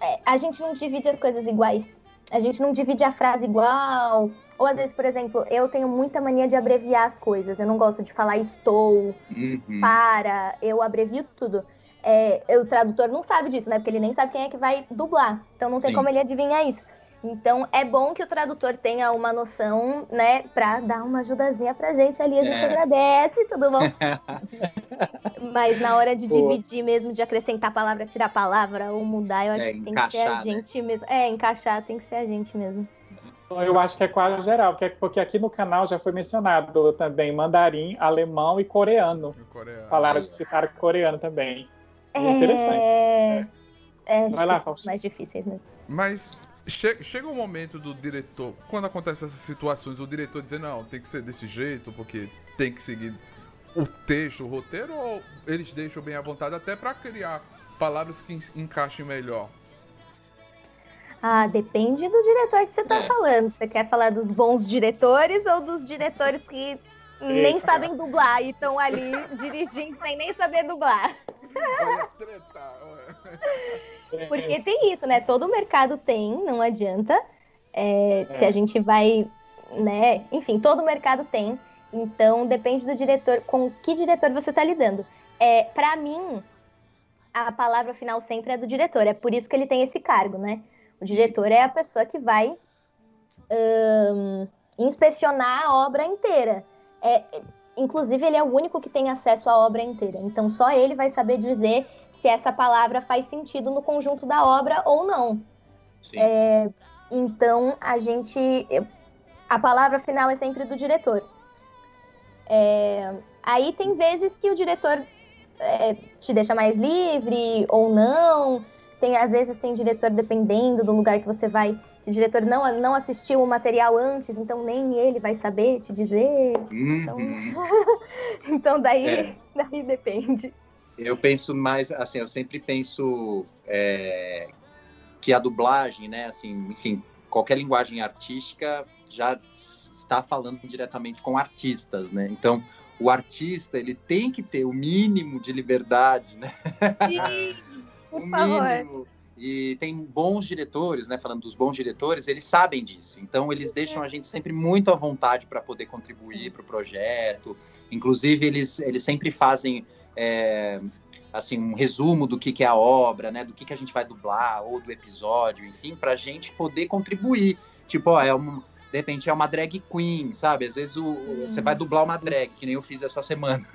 é, a gente não divide as coisas iguais. A gente não divide a frase igual. Ou às vezes, por exemplo, eu tenho muita mania de abreviar as coisas. Eu não gosto de falar estou, Uhum. para, eu abrevio tudo. é, o tradutor não sabe disso, né? Porque ele nem sabe quem é que vai dublar. Então não tem Sim. como ele adivinhar isso. Então é bom que o tradutor tenha uma noção, né, pra dar uma ajudazinha pra gente ali, a gente É. agradece, tudo bom? [LAUGHS] Mas na hora de Boa. dividir mesmo, de acrescentar palavra, tirar palavra ou mudar, eu acho É, que tem que ser a né? gente mesmo. É, encaixar tem que ser a gente mesmo. Então, Eu acho que é quase geral, porque, porque aqui no canal já foi mencionado também mandarim, alemão e coreano. No coreano. Falaram de citar coreano também. É interessante. É, é Vai lá, Fausto. mais difíceis mesmo. Mas che- chega um momento do diretor, quando acontecem essas situações, o diretor dizer, não, tem que ser desse jeito, porque tem que seguir o texto, o roteiro, ou eles deixam bem à vontade até pra criar palavras que en- encaixem melhor? Ah, depende do diretor que você tá É. falando. Você quer falar dos bons diretores ou dos diretores que nem Eita. sabem dublar e estão ali [LAUGHS] dirigindo sem nem saber dublar? Olha, treta, olha. Porque tem isso, né? Todo mercado tem, não adianta. É, Se a gente vai, né? Enfim, todo mercado tem. Então depende do diretor, com que diretor você tá lidando. É, para mim, a palavra final sempre é do diretor. É por isso que ele tem esse cargo, né? O diretor é a pessoa que vai inspecionar a obra inteira. É, é- inclusive, ele é o único que tem acesso à obra inteira. Então, só ele vai saber dizer se essa palavra faz sentido no conjunto da obra ou não. Sim. Então, a gente. A palavra final é sempre do diretor. É, aí tem vezes que o diretor é, te deixa mais livre ou não. Tem, às vezes tem diretor, dependendo do lugar que você vai, o diretor não, não assistiu o material antes, então nem ele vai saber te dizer. Uhum. Então [LAUGHS] daí, É. daí depende. Eu penso mais, assim, eu sempre penso é, que a dublagem, né, assim, enfim, qualquer linguagem artística já está falando diretamente com artistas, né? Então, o artista, ele tem que ter o mínimo de liberdade, né? [LAUGHS] Por o favor. mínimo. E tem bons diretores, né? Falando dos bons diretores, eles sabem disso. Então, eles deixam a gente sempre muito à vontade para poder contribuir para o projeto. Inclusive, eles, eles sempre fazem é, assim um resumo do que, que é a obra, né? Do que, que a gente vai dublar ou do episódio, enfim, para a gente poder contribuir. Tipo, ó, é um, de repente é uma drag queen, sabe? Às vezes o, você vai dublar uma drag, que nem eu fiz essa semana.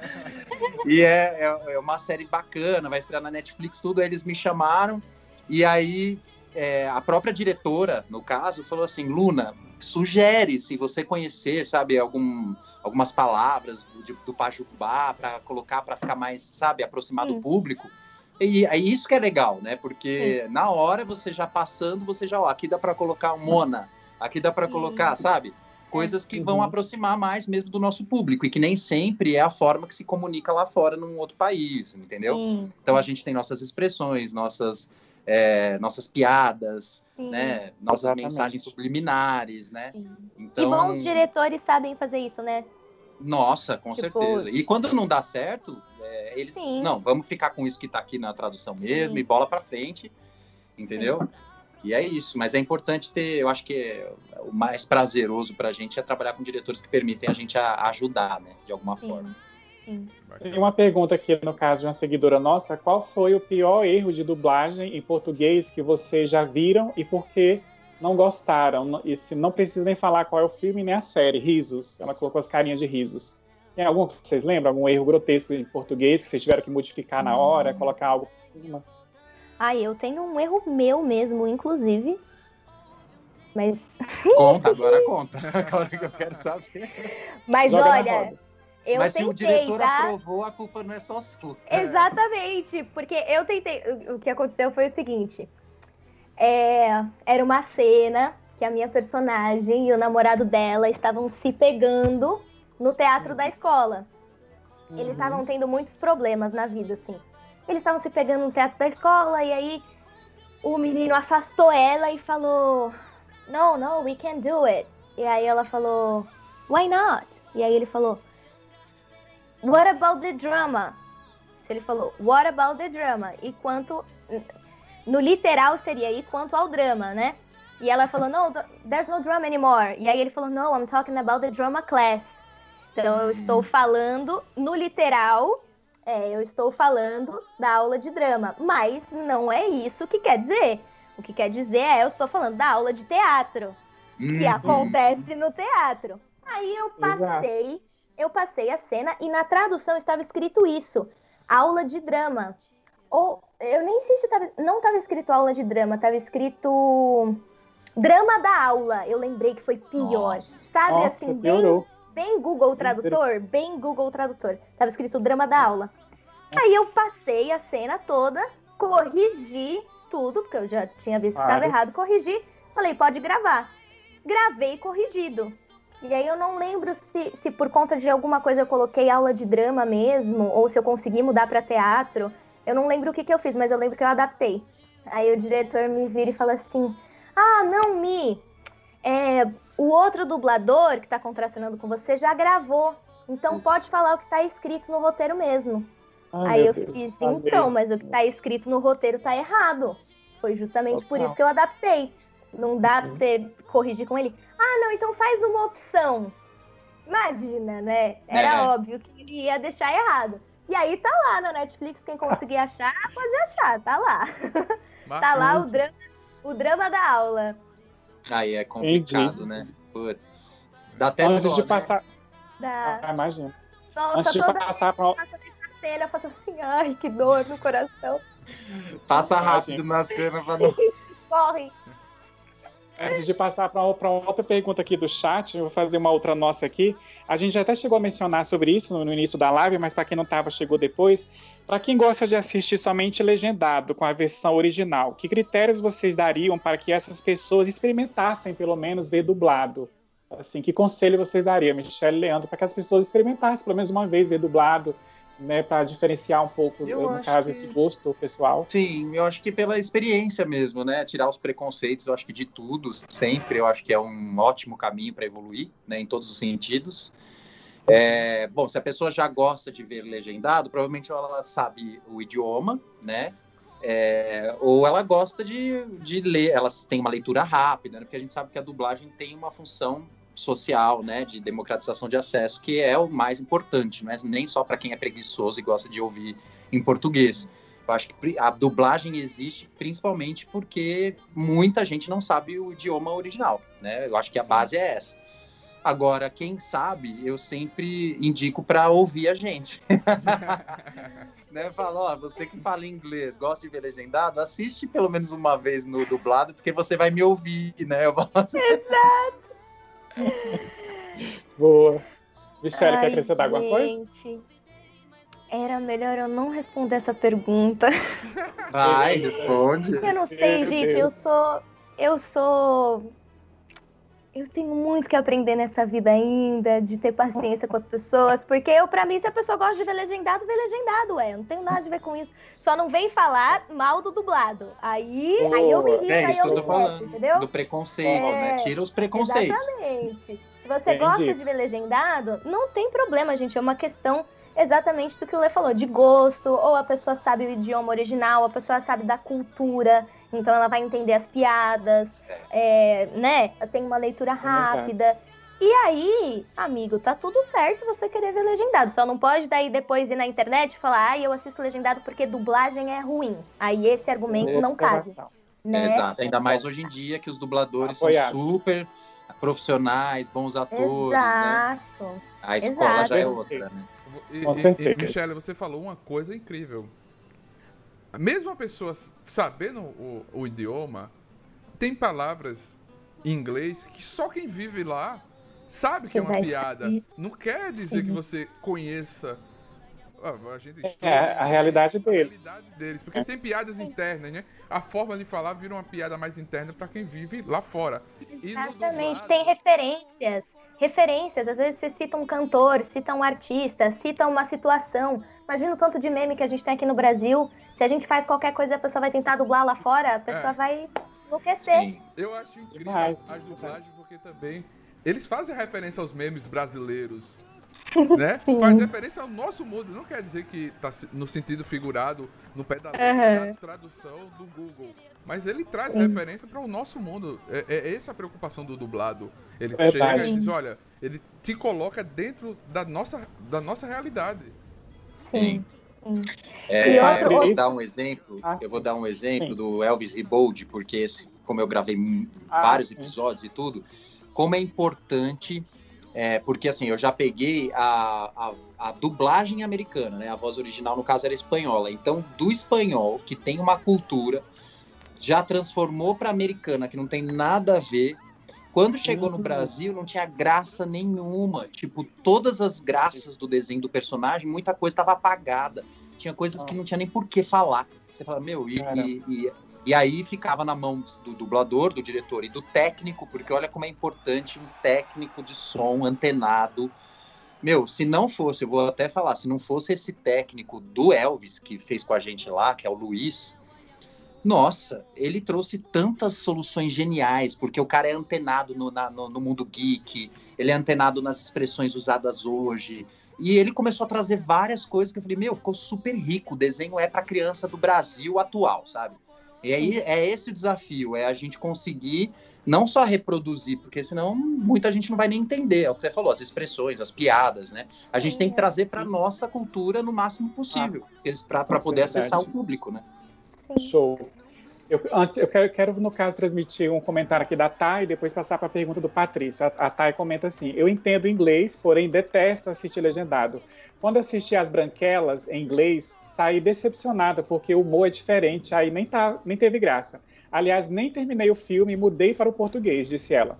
[LAUGHS] e é, é, é uma série bacana, vai estrear na Netflix, tudo. Aí eles me chamaram e aí é, a própria diretora, no caso, falou assim: Luna, sugere se você conhecer, sabe, algum, algumas palavras do, do Pajubá para colocar para ficar mais, sabe, aproximar do Sim. público. E é isso que é legal, né? Porque na hora você já passando, você já, ó, aqui dá para colocar Mona, aqui dá para Sim. colocar, sabe? Coisas que vão Uhum. aproximar mais mesmo do nosso público e que nem sempre é a forma que se comunica lá fora num outro país, entendeu? Sim, Então a gente tem nossas expressões, nossas, é, nossas piadas, sim. né? Nossas Exatamente. mensagens subliminares, né? Sim. Então, E bons diretores sabem fazer isso, né? nossa, com Tipo- certeza. E quando não dá certo, é, eles, Sim. não, vamos ficar com isso que tá aqui na tradução mesmo e bola para frente, entendeu? E é isso, mas é importante ter, eu acho que é o mais prazeroso pra gente é trabalhar com diretores que permitem a gente a- ajudar, né, de alguma forma. Sim. Tem uma pergunta aqui no caso de uma seguidora nossa: qual foi o pior erro de dublagem em português que vocês já viram e por que não gostaram? Não- E se não precisa nem falar qual é o filme nem a série, risos. Ela colocou as carinhas de risos. Tem algum que vocês lembram? Algum erro grotesco em português que vocês tiveram que modificar na hora, colocar algo por cima? Ah, eu tenho um erro meu mesmo, inclusive. Mas, Conta, [LAUGHS] agora conta. [LAUGHS] Agora que eu quero saber. mas Joga na olha, roda. Eu Mas se o tentei, diretor tá? aprovou, a culpa não é só sua. [LAUGHS] Exatamente, porque eu tentei. o- que aconteceu foi o seguinte: é, era uma cena que a minha personagem e o namorado dela estavam se pegando no teatro da escola. Eles Uhum. estavam tendo muitos problemas na vida, assim. Eles estavam se pegando no teatro da escola e aí o menino afastou ela e falou: No, no, we can do it. E aí ela falou: Why not? E aí ele falou: What about the drama? Ele falou: What about the drama? E quanto. No literal seria e quanto ao drama, né? E ela falou: No, there's no drama anymore. E aí ele falou: No, I'm talking about the drama class. Então eu estou falando no literal é, eu estou falando da aula de drama, mas não é isso que quer dizer. O que quer dizer é eu estou falando da aula de teatro, que Uhum. acontece no teatro. Aí eu passei, eu passei a cena e na tradução estava escrito isso, aula de drama. Ou eu nem sei se tava, não estava escrito aula de drama, estava escrito drama da aula. Eu lembrei que foi pior, Nossa. sabe Nossa, assim, bem piorou. Bem Google Tradutor, bem Google Tradutor. Tava escrito drama da aula. Aí eu passei a cena toda, corrigi tudo, porque eu já tinha visto que estava errado, corrigi. Falei, pode gravar. Gravei corrigido. E aí eu não lembro se, se por conta de alguma coisa eu coloquei aula de drama mesmo, ou se eu consegui mudar para teatro. Eu não lembro o que, que eu fiz, mas eu lembro que eu adaptei. Aí o diretor me vira e fala assim: Ah, não, Mi, é, o outro dublador que tá contracenando com você já gravou. Então pode falar o que tá escrito no roteiro mesmo. Ai, Aí eu Deus, fiz, então, mas o que tá escrito no roteiro tá errado. Foi justamente por isso que eu adaptei. Não dá pra Uhum. você corrigir com ele. Ah, não, então faz uma opção. Imagina, né? Era É. óbvio que ele ia deixar errado. E aí tá lá na Netflix, quem conseguir achar, pode achar, tá lá. [LAUGHS] Tá lá o drama, o drama da aula. Aí é complicado, né? Putz. Dá até Antes dó, de né? passar. Da... Ah, imagina. Nossa, Antes de toda passar passo nessa cena, eu faço assim, ai, que dor no coração. Passa rápido na cena pra não. [LAUGHS] Corre. Antes de passar para outra pergunta aqui do chat, eu vou fazer uma outra nossa aqui. A gente até chegou a mencionar sobre isso no, início da live, mas para quem não estava, chegou depois. Para quem gosta de assistir somente legendado com a versão original, que critérios vocês dariam para que essas pessoas experimentassem, pelo menos, ver dublado? Assim, que conselho vocês dariam, Michelle e Leandro, para que as pessoas experimentassem, pelo menos uma vez, ver dublado, né, para diferenciar um pouco, Eu no caso, que- esse gosto pessoal? Sim, eu acho que pela experiência mesmo, né? Tirar os preconceitos, eu acho que de tudo, sempre, eu acho que é um ótimo caminho para evoluir, né? Em todos os sentidos. É, bom, se a pessoa já gosta de ver legendado, provavelmente ela sabe o idioma, né? É, ou ela gosta de, de ler, elas têm uma leitura rápida, né? Porque a gente sabe que a dublagem tem uma função social, né? De democratização de acesso, que é o mais importante, não é nem só para quem é preguiçoso e gosta de ouvir em português. Eu acho que a dublagem existe principalmente porque muita gente não sabe o idioma original, né? Eu acho que a base é essa. Agora, quem sabe, eu sempre indico para ouvir a gente. [LAUGHS] né? Fala, ó, você que fala inglês, gosta de ver legendado, assiste pelo menos uma vez no dublado, porque você vai me ouvir, né? Eu falo assim, [LAUGHS] Boa. Michelle, quer acrescentar alguma coisa? gente, Era melhor eu não responder essa pergunta. vai, responde. Eu não sei, Meu gente. Deus. Eu sou. Eu sou. Eu tenho muito que aprender nessa vida ainda, de ter paciência com as pessoas, porque eu, pra mim, se a pessoa gosta de ver legendado, vê legendado, ué. Eu não tenho nada a ver com isso. Só não vem falar mal do dublado. Aí, aí eu me irrito, É aí eu me falando. entendeu? Do preconceito, É, né? Tira os preconceitos. Exatamente. Se você Entendi. gosta de ver legendado, não tem problema, gente. É uma questão exatamente do que o Lê falou, de gosto, ou a pessoa sabe o idioma original, a pessoa sabe da cultura, então ela vai entender as piadas, é, né? Tem uma leitura verdade. rápida. E aí, amigo, tá tudo certo você querer ver legendado. Só não pode daí depois ir na internet e falar, ah, eu assisto legendado porque dublagem é ruim. Aí esse argumento não cabe, Observação. né? Exato, ainda mais hoje em dia que os dubladores Apoiado. são super profissionais, bons atores, né? Exato. A escola Exato. já é outra, né? E, Com e- certeza. e, Michele, você falou uma coisa incrível. Mesmo a pessoa sabendo o, o idioma, tem palavras em inglês que só quem vive lá sabe que é uma piada. saber. Não quer dizer Sim. que você conheça. Ah, a gente estuda É, a realidade a deles. realidade deles. Porque tem piadas internas, né? A forma de falar vira uma piada mais interna pra quem vive lá fora. E Exatamente, dublado- tem referências. Referências, às vezes você cita um cantor, cita um artista, cita uma situação. Imagina o tanto de meme que a gente tem aqui no Brasil. Se a gente faz qualquer coisa e a pessoa vai tentar dublar lá fora, a pessoa É. vai enlouquecer. Sim. Eu acho incrível Demais. as dublagens porque também eles fazem referência aos memes brasileiros, [LAUGHS] né? Sim. Faz referência ao nosso mundo, não quer dizer que tá no sentido figurado, no pé da letra da tradução do Google, mas ele traz Sim. referência para o nosso mundo. É, é essa a preocupação do dublado. Ele Verdade. chega e Sim. diz, olha, ele te coloca dentro da nossa da nossa realidade. Sim. É, eu vou dar um exemplo. Ah, eu vou dar um exemplo Sim. do Elvis Rebold, porque esse, como eu gravei Ah, vários sim. episódios e tudo, como é importante, é, porque assim, eu já peguei a, a, a dublagem americana, né? A voz original, no caso, era espanhola. Então, do espanhol, que tem uma cultura, já transformou para americana, que não tem nada a ver. Quando chegou no Uhum. Brasil, não tinha graça nenhuma. Tipo, todas as graças do desenho do personagem, muita coisa estava apagada. Tinha coisas que não Nossa. tinha nem por que falar. Você fala, meu, e, e, e, e aí ficava na mão do dublador, do diretor e do técnico, porque olha como é importante um técnico de som antenado. Meu, se não fosse, eu vou até falar, se não fosse esse técnico do Elvis que fez com a gente lá, que é o Luiz, nossa, ele trouxe tantas soluções geniais, porque o cara é antenado no, na- no, no mundo geek, ele é antenado nas expressões usadas hoje. E ele começou a trazer várias coisas que eu falei, meu, ficou super rico. O desenho é para criança do Brasil atual, sabe? E aí é esse o desafio, é a gente conseguir não só reproduzir, porque senão muita gente não vai nem entender, é o que você falou, as expressões, as piadas, né? A gente tem que trazer para nossa cultura no máximo possível, para poder verdade. acessar o público, né? Show. Eu, antes, eu quero, quero, no caso, transmitir um comentário aqui da Thay e depois passar para a pergunta do Patrício. A, a Thay comenta assim: Eu entendo inglês, porém detesto assistir legendado. Quando assisti As Branquelas em inglês, saí decepcionada, porque o humor é diferente, aí nem, tá, nem teve graça. Aliás, nem terminei o filme e mudei para o português, disse ela.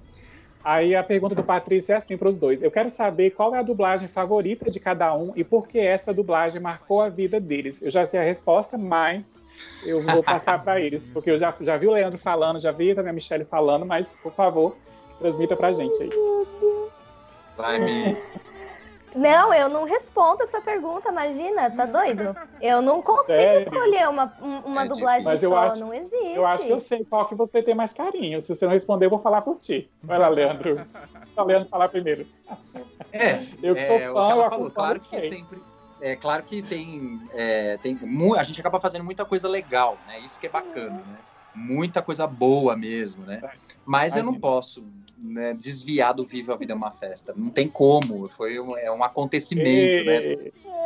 Aí a pergunta do Patrício é assim para os dois. Eu quero saber qual é a dublagem favorita de cada um e por que essa dublagem marcou a vida deles. Eu já sei a resposta, mas eu vou [LAUGHS] passar para eles, porque eu já, já vi o Leandro falando, já vi também a Michelle falando, mas, por favor, transmita pra gente aí. Vai me. Não, eu não respondo essa pergunta, imagina, tá doido? Eu não consigo Sério? escolher uma, um- uma É dublagem Mas eu só, acho- não existe. Eu acho que eu sei qual que você tem mais carinho. Se você não responder, eu vou falar por ti. Vai lá, Leandro. Deixa o Leandro falar primeiro. É, Eu que sou é, o fã, eu falou, claro que sempre. É claro que tem, é, tem a gente acaba fazendo muita coisa legal, né? Isso que é bacana, né? Muita coisa boa mesmo, né? Mas eu não posso né, desviar do Viva a Vida é uma Festa. Não tem como. Foi um, é um acontecimento, né?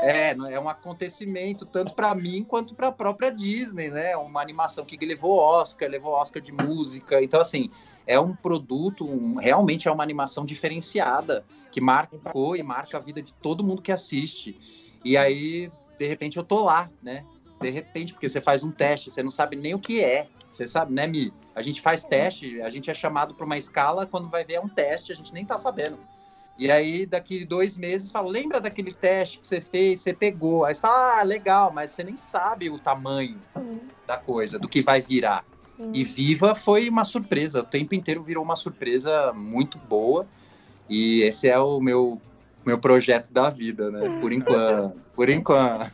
É, é um acontecimento tanto para mim quanto para a própria Disney, né? Uma animação que levou Oscar, levou Oscar de música. Então, assim, é um produto, um- realmente é uma animação diferenciada que marcou e marca a vida de todo mundo que assiste. E aí, de repente, eu tô lá, né? De repente, porque você faz um teste, você não sabe nem o que é. Você sabe, né, Mi? A gente faz teste, a gente é chamado para uma escala, quando vai ver é um teste, a gente nem tá sabendo. E aí, daqui dois meses, fala, lembra daquele teste que você fez, você pegou. Aí você fala, ah, legal, mas você nem sabe o tamanho Hum, da coisa, do que vai virar. hum. E Viva foi uma surpresa, o tempo inteiro virou uma surpresa muito boa. E esse é o meu, meu projeto da vida, né? Por enquanto, por enquanto.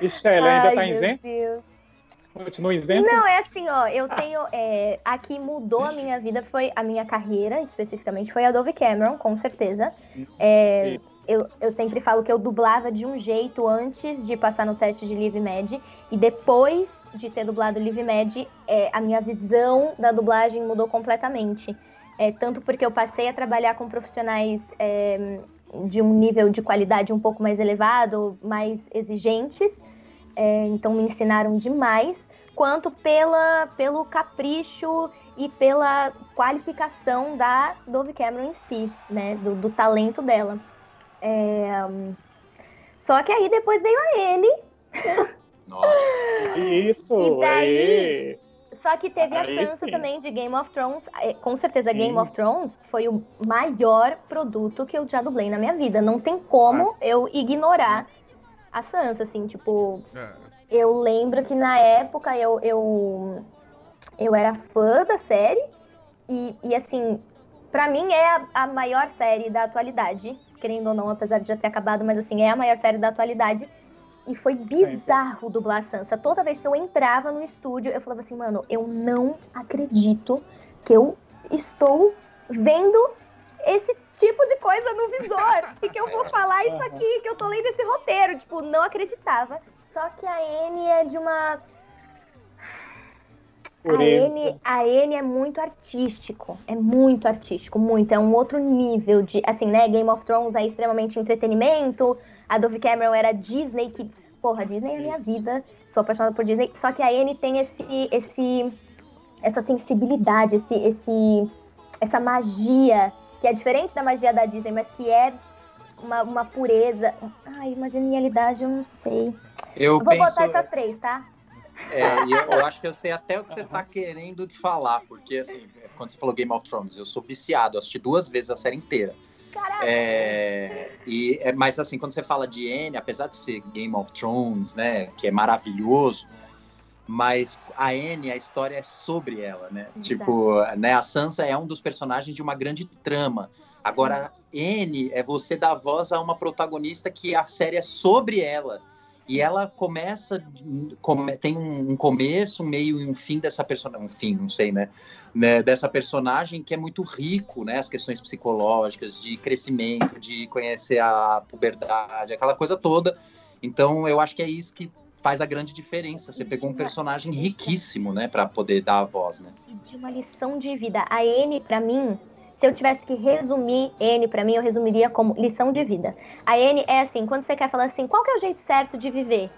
Michelle, ainda Ai, tá meu isento? Deus. Continua isento? Não, é assim, ó, eu tenho. É, a que mudou a minha vida foi a minha carreira, especificamente, foi a Dove Cameron, com certeza. É, eu, eu sempre falo que eu dublava de um jeito antes de passar no teste de Live Med, e depois de ter dublado Live Med, é, a minha visão da dublagem mudou completamente. É, tanto porque eu passei a trabalhar com profissionais é, de um nível de qualidade um pouco mais elevado, mais exigentes, é, então me ensinaram demais, quanto pela, pelo capricho e pela qualificação da Dove Cameron em si, né, do, do talento dela. É, só que aí depois veio a ele, Nossa. Isso, [LAUGHS] E daí? Só que teve a Aí Sansa sim. também de Game of Thrones. É, Com certeza, Game Sim. of Thrones foi o maior produto que eu já dublei na minha vida. Não tem como Nossa. eu ignorar a Sansa, assim, tipo, É, eu lembro que na época eu, eu, eu era fã da série e, e assim, pra mim é a, a maior série da atualidade, querendo ou não, apesar de já ter acabado, mas assim, é a maior série da atualidade. E foi bizarro dublar a Sansa. Toda vez que eu entrava no estúdio, eu falava assim, mano, eu não acredito que eu estou vendo esse tipo de coisa no visor. E que eu vou falar isso aqui, que eu tô lendo esse roteiro. Tipo, não acreditava. Só que a N é de uma. A. N, a N é muito artístico. É muito artístico, muito. É um outro nível de. Assim, né? Game of Thrones é extremamente entretenimento. A Dove Cameron era Disney, que, porra, Disney é a minha vida, sou apaixonada por Disney. Só que a Anne tem esse, esse, essa sensibilidade, esse, esse, essa magia, que é diferente da magia da Disney, mas que é uma, uma pureza. Ai, uma genialidade, eu não sei. Eu, Eu vou penso, botar essas três, tá? é, eu, acho que eu sei até o que você tá querendo falar, porque assim, quando você falou Game of Thrones, eu sou viciado, assisti duas vezes a série inteira. Caraca. É, e, é, mas assim, quando você fala de Anne, apesar de ser Game of Thrones, né, que é maravilhoso, mas a Anne, a história é sobre ela, né? Tipo, né, a Sansa é um dos personagens de uma grande trama. Agora, Anne é você dar voz a uma protagonista que a série é sobre ela. E ela começa, come- tem um, começo, um meio e um fim dessa personagem, um fim, não sei, né? né? Dessa personagem que é muito rico, né? As questões psicológicas, de crescimento, de conhecer a puberdade, aquela coisa toda. Então, eu acho que é isso que faz a grande diferença. Você pegou um personagem riquíssimo, né? Para poder dar a voz, né? E de uma lição de vida. A N, pra mim, se eu tivesse que resumir N pra mim, eu resumiria como lição de vida. A N é assim, quando você quer falar assim, qual que é o jeito certo de viver?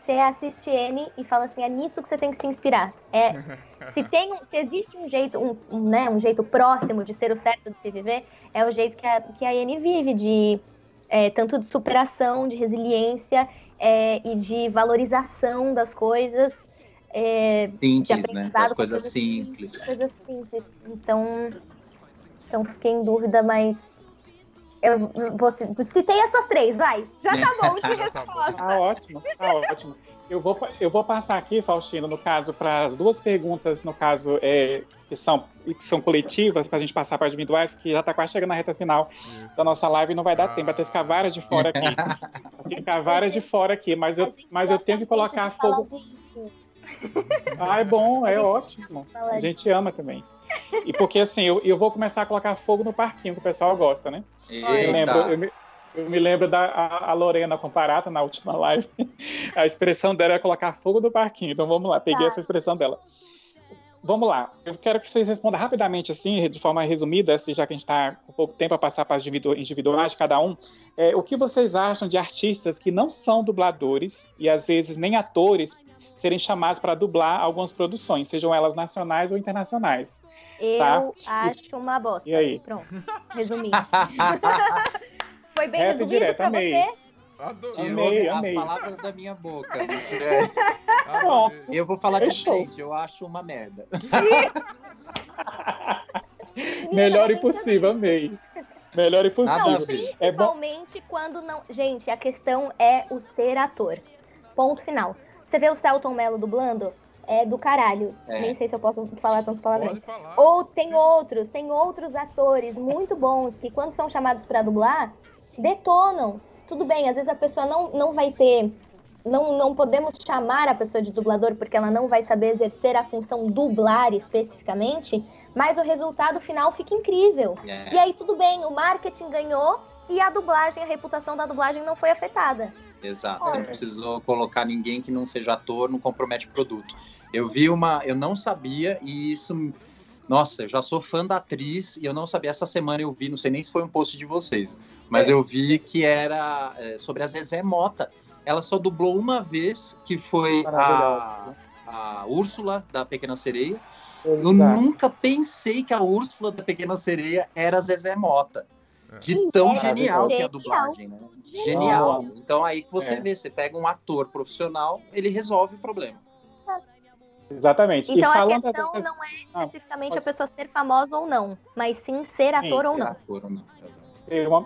Você assiste N e fala assim, é nisso que você tem que se inspirar. É, [LAUGHS] se tem, se existe um jeito, um, um, né, um jeito próximo de ser o certo de se viver, é o jeito que a, que a N vive, de é, tanto de superação, de resiliência é, e de valorização das coisas. é, de Simples, né? Das com coisas coisas simples. Coisas simples. Então, então fiquei em dúvida, mas eu vou citei essas três, vai. Já tá bom [LAUGHS] de tá resposta. Tá ótimo, tá ótimo. Eu vou, eu vou passar aqui, Faustino, no caso, para as duas perguntas, no caso, é, que, são, que são coletivas, para a gente passar para as individuais, que já está quase chegando na reta final Isso. da nossa live e não vai dar Ah. tempo, vai ter que ficar várias de fora aqui. [LAUGHS] Vai ficar várias de fora aqui, mas eu, mas eu tenho que colocar fogo. Ah, é bom, é ótimo. A gente ama também. E porque assim, eu, eu vou começar a colocar fogo no parquinho, que o pessoal gosta, né? Eu lembro, eu me, eu me lembro da a, a Lorena comparata na última live. [LAUGHS] A expressão dela é colocar fogo no parquinho. Então vamos lá, peguei Tá. essa expressão dela. Vamos lá. Eu quero que vocês respondam rapidamente, assim, de forma resumida, assim, já que a gente está com pouco tempo a passar para as individu- individuais de cada um. É, o que vocês acham de artistas que não são dubladores e às vezes nem atores serem chamados para dublar algumas produções, sejam elas nacionais ou internacionais? Eu Tá. acho uma bosta. E aí? Pronto. Resumi. [LAUGHS] Foi bem resumido direta, pra amei. você? Adorei. Tirou Amei, as amei. palavras da minha boca. [LAUGHS] É. Eu vou falar Fechou. diferente, eu acho uma merda. [LAUGHS] Melhor impossível, amei. Melhor impossível. ver. É bom. Principalmente quando não. Gente, a questão é o ser ator. Ponto final. Você vê o Celton Mello dublando? É do caralho. É. Nem sei se eu posso falar tantas palavras. Pode falar. Ou tem Sim. outros, tem outros atores muito bons que quando são chamados pra dublar, detonam. Tudo bem, às vezes a pessoa não, não vai ter. Não, não podemos chamar a pessoa de dublador porque ela não vai saber exercer a função dublar especificamente, mas o resultado final fica incrível. É. E aí tudo bem, o marketing ganhou e a dublagem, a reputação da dublagem não foi afetada. Exato, você não É. precisou colocar ninguém que não seja ator, não compromete o produto. Eu vi uma, eu não sabia e isso, nossa, eu já sou fã da atriz e eu não sabia. Essa semana eu vi, não sei nem se foi um post de vocês, mas eu vi que era é, sobre a Zezé Mota. Ela só dublou uma vez, que foi a, a Úrsula da Pequena Sereia. Eu Exato. nunca pensei que a Úrsula da Pequena Sereia era a Zezé Mota. É. De tão é genial que é a dublagem, né? Genial. Genial. Então aí que você É. vê, você pega um ator profissional, ele resolve o problema. Exatamente. Então e a questão dessas- não é Ah, especificamente pode- a pessoa ser famosa ou não, mas sim ser ator ou não. Ator ou não. Ser uma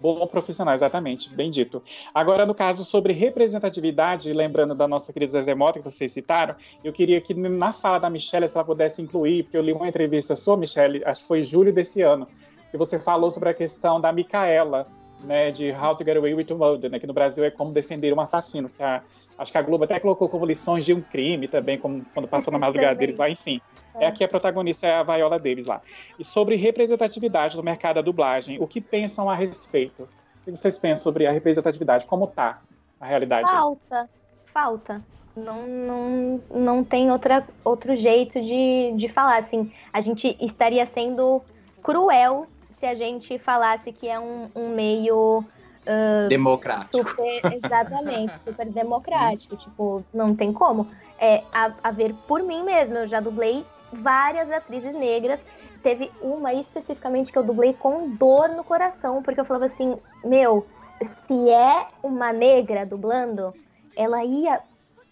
bom profissional, exatamente, bem dito. Agora, no caso sobre representatividade, lembrando da nossa querida Zezé Mota, que vocês citaram, eu queria que na fala da Michelle, se ela pudesse incluir, porque eu li uma entrevista sua, Michelle, acho que foi em julho desse ano, que você falou sobre a questão da Micaela, né, de How to Get Away with Murder, né, que no Brasil é como defender um assassino, que a, acho que a Globo até colocou como lições de um crime também, como quando passou na madrugada deles lá, enfim. É. É aqui a protagonista é a Viola Davis lá. E sobre representatividade no mercado da dublagem, o que pensam a respeito? O que vocês pensam sobre a representatividade? Como tá a realidade? Falta, falta. Não, não, não tem outra, outro jeito de, de falar. Assim, a gente estaria sendo cruel se a gente falasse que é um, um meio uh, democrático. Super, [LAUGHS] exatamente, super democrático. tipo, não tem como. É, a, a ver por mim mesmo, eu já dublei várias atrizes negras. Teve uma especificamente que eu dublei com dor no coração, porque eu falava assim, meu, se é uma negra dublando, ela ia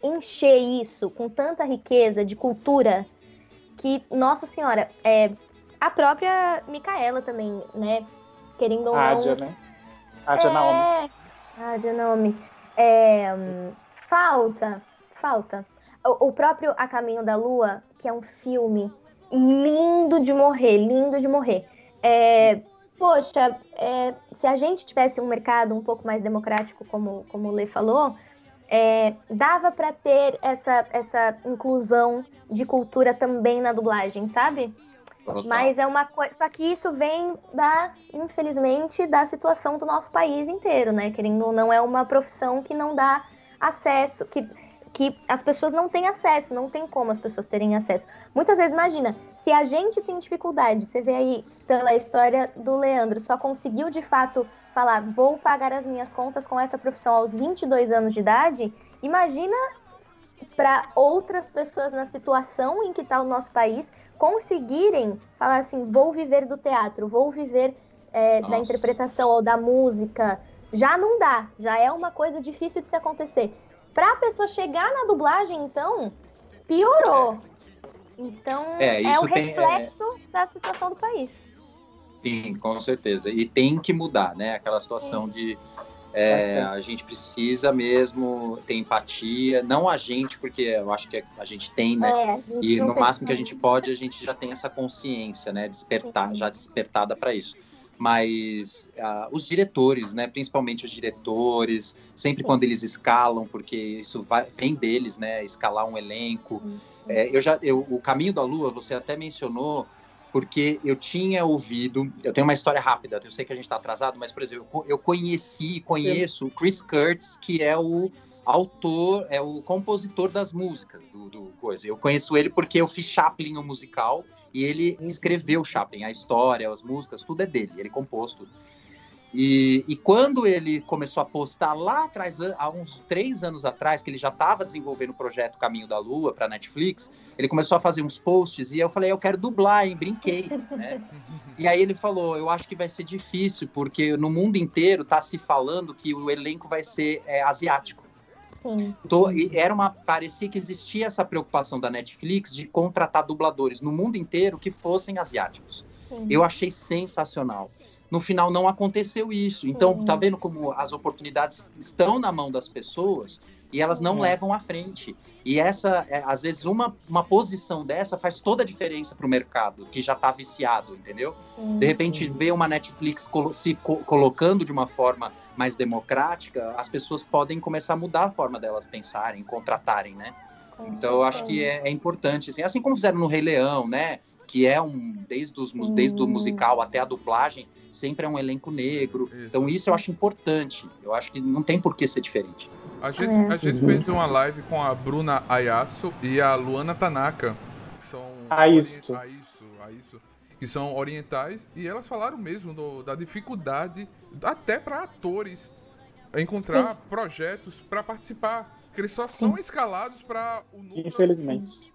encher isso com tanta riqueza de cultura que, nossa senhora, é, a própria Micaela também, né? Querendo ou não. Ádia, né? Ádia é... Naomi. Ádia Naomi. É, falta, falta. O, o próprio A Caminho da Lua, que é um filme lindo de morrer, lindo de morrer. É, poxa, é, se a gente tivesse um mercado um pouco mais democrático, como, como o Lê falou, é, dava para ter essa, essa inclusão de cultura também na dublagem, sabe? Mas é uma coisa. Só que isso vem da, infelizmente, da situação do nosso país inteiro, né? Querendo ou não, é uma profissão que não dá acesso, que que as pessoas não têm acesso, não tem como as pessoas terem acesso. Muitas vezes, imagina, se a gente tem dificuldade, você vê aí pela história do Leandro, só conseguiu de fato falar, vou pagar as minhas contas com essa profissão aos 22 anos de idade, imagina para outras pessoas na situação em que está o nosso país conseguirem falar assim, vou viver do teatro, vou viver é, da interpretação ou da música. Já não dá, já é uma coisa difícil de se acontecer. Pra pessoa chegar na dublagem, então, piorou. Então, é, é o tem, reflexo é... da situação do país. Sim, com certeza. E tem que mudar, né? Aquela situação Sim. de é, a gente precisa mesmo ter empatia, não a gente, porque eu acho que a gente tem, né? É, e no máximo que a gente pode, a gente já tem essa consciência, né? Despertar, já despertada para isso. Mas uh, os diretores, né, principalmente os diretores, sempre quando eles escalam, porque isso vai, vem deles, né, escalar um elenco. É, eu já, eu, o Caminho da Lua, você até mencionou, porque eu tinha ouvido, eu tenho uma história rápida, eu sei que a gente está atrasado, mas por exemplo, eu conheci, conheço o Chris Kurtz, que é o autor, é o compositor das músicas do, do coisa. Eu conheço ele porque eu fiz Chaplin o musical e ele uhum. escreveu Chaplin, a história, as músicas, tudo é dele, ele compôs tudo. E, e quando ele começou a postar lá atrás, há uns três anos atrás, que ele já estava desenvolvendo o projeto Caminho da Lua para Netflix, ele começou a fazer uns posts e eu falei, eu quero dublar, hein? Brinquei, né? [LAUGHS] e aí ele falou, eu acho que vai ser difícil, porque no mundo inteiro está se falando que o elenco vai ser é, asiático. Sim. Tô, era uma parecia que existia essa preocupação da Netflix de contratar dubladores no mundo inteiro que fossem asiáticos. Sim. Eu achei sensacional. No final não aconteceu isso. Então, Sim. tá vendo como as oportunidades estão na mão das pessoas e elas não é. levam à frente. E essa, é, às vezes, uma, uma posição dessa faz toda a diferença para o mercado, que já está viciado, entendeu? De repente, ver uma Netflix colo se co colocando de uma forma mais democrática, as pessoas podem começar a mudar a forma delas pensarem, contratarem, né? Então, eu acho que é, é, importante, assim, assim como fizeram no Rei Leão, né? Que é um, desde, os, desde o musical até a dublagem, sempre é um elenco negro. Isso. Então, isso eu acho importante. Eu acho que não tem por que ser diferente. A gente, é. a gente fez uma live com a Bruna Ayasu e a Luana Tanaka, que são. Ah, isso. A isso, a isso. Que são orientais, e elas falaram mesmo do, da dificuldade, até para atores, encontrar Sim. projetos para participar. Que eles só Sim. são escalados para o número. Infelizmente.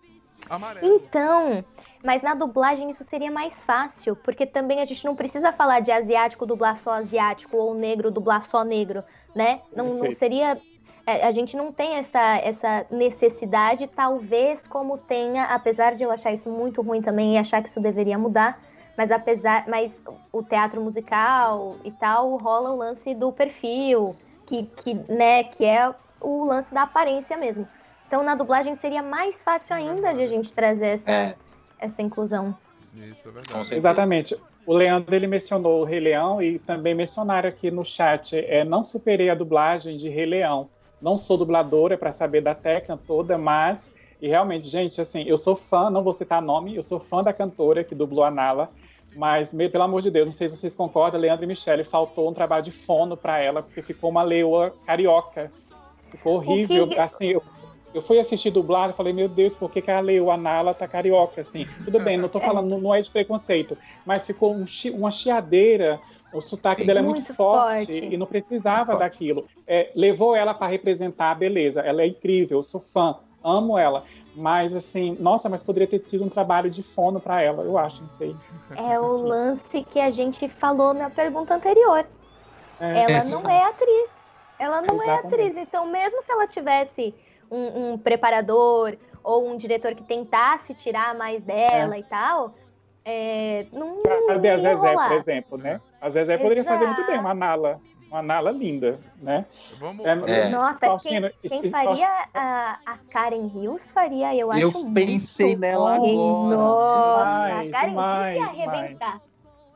Amarelo. Então, mas na dublagem isso seria mais fácil, porque também a gente não precisa falar de asiático dublar só asiático ou negro dublar só negro, né? Não, não seria é, a gente não tem essa, essa necessidade, talvez como tenha, apesar de eu achar isso muito ruim também e achar que isso deveria mudar, mas apesar, mas o teatro musical e tal rola o lance do perfil, que, que, né, que é o lance da aparência mesmo. Então na dublagem seria mais fácil ainda de a gente trazer essa, é. essa inclusão. Isso é verdade. Exatamente. O Leandro ele mencionou o Rei Leão e também mencionaram aqui no chat, é, não superei a dublagem de Rei Leão. Não sou dubladora para saber da técnica toda, mas e realmente, gente, assim, eu sou fã, não vou citar nome, eu sou fã da cantora que dublou a Nala, mas pelo amor de Deus, não sei se vocês concordam, Leandro e Michele faltou um trabalho de fono para ela, porque ficou uma leoa carioca. Ficou horrível, que... assim, eu, eu fui assistir dublado e falei, meu Deus, por que, que a Leo, a Nala, tá carioca, assim? Tudo bem, não tô falando, não é de preconceito, mas ficou um, uma chiadeira, o sotaque dela é muito, muito forte, forte, e não precisava daquilo. É, levou ela para representar, beleza, ela é incrível, eu sou fã, amo ela. Mas assim, nossa, mas poderia ter tido um trabalho de fono para ela, eu acho, não sei. É o lance que a gente falou na pergunta anterior. É, ela não é atriz. Ela não é Exatamente. é atriz. Então, mesmo se ela tivesse um, um, preparador ou um diretor que tentasse tirar mais dela é. e tal, é, não, não Cadê a Zezé, rolar. por exemplo, né? A Zezé Exato. poderia fazer muito bem uma nala uma nala linda, né? Vamos... É, é. Nossa, quem, quem faria a, a, Karen Hills faria, eu acho Eu pensei nela agora. Nossa, a Karen Hills ia arrebentar.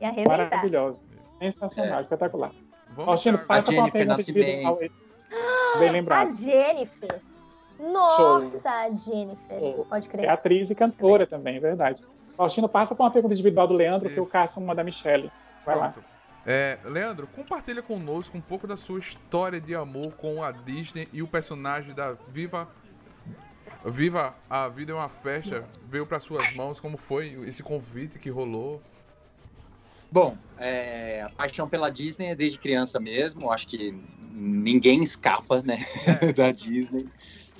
Ia arrebentar. Maravilhosa. Sensacional, é. espetacular. Faustino, passa com uma pergunta. Bem lembrado. A Jennifer. Nossa, Show. Jennifer. Show. Pode crer. É atriz e cantora também, é verdade. Faustino, passa com uma pergunta individual do Leandro, Isso. que eu caço uma da Michelle. Vai Pronto. lá. É, Leandro, compartilha conosco um pouco da sua história de amor com a Disney e o personagem da Viva Viva a Vida é uma Festa veio para suas mãos. Como foi esse convite que rolou? Bom, é, a paixão pela Disney é desde criança mesmo. Acho que ninguém escapa né, é. [LAUGHS] da Disney.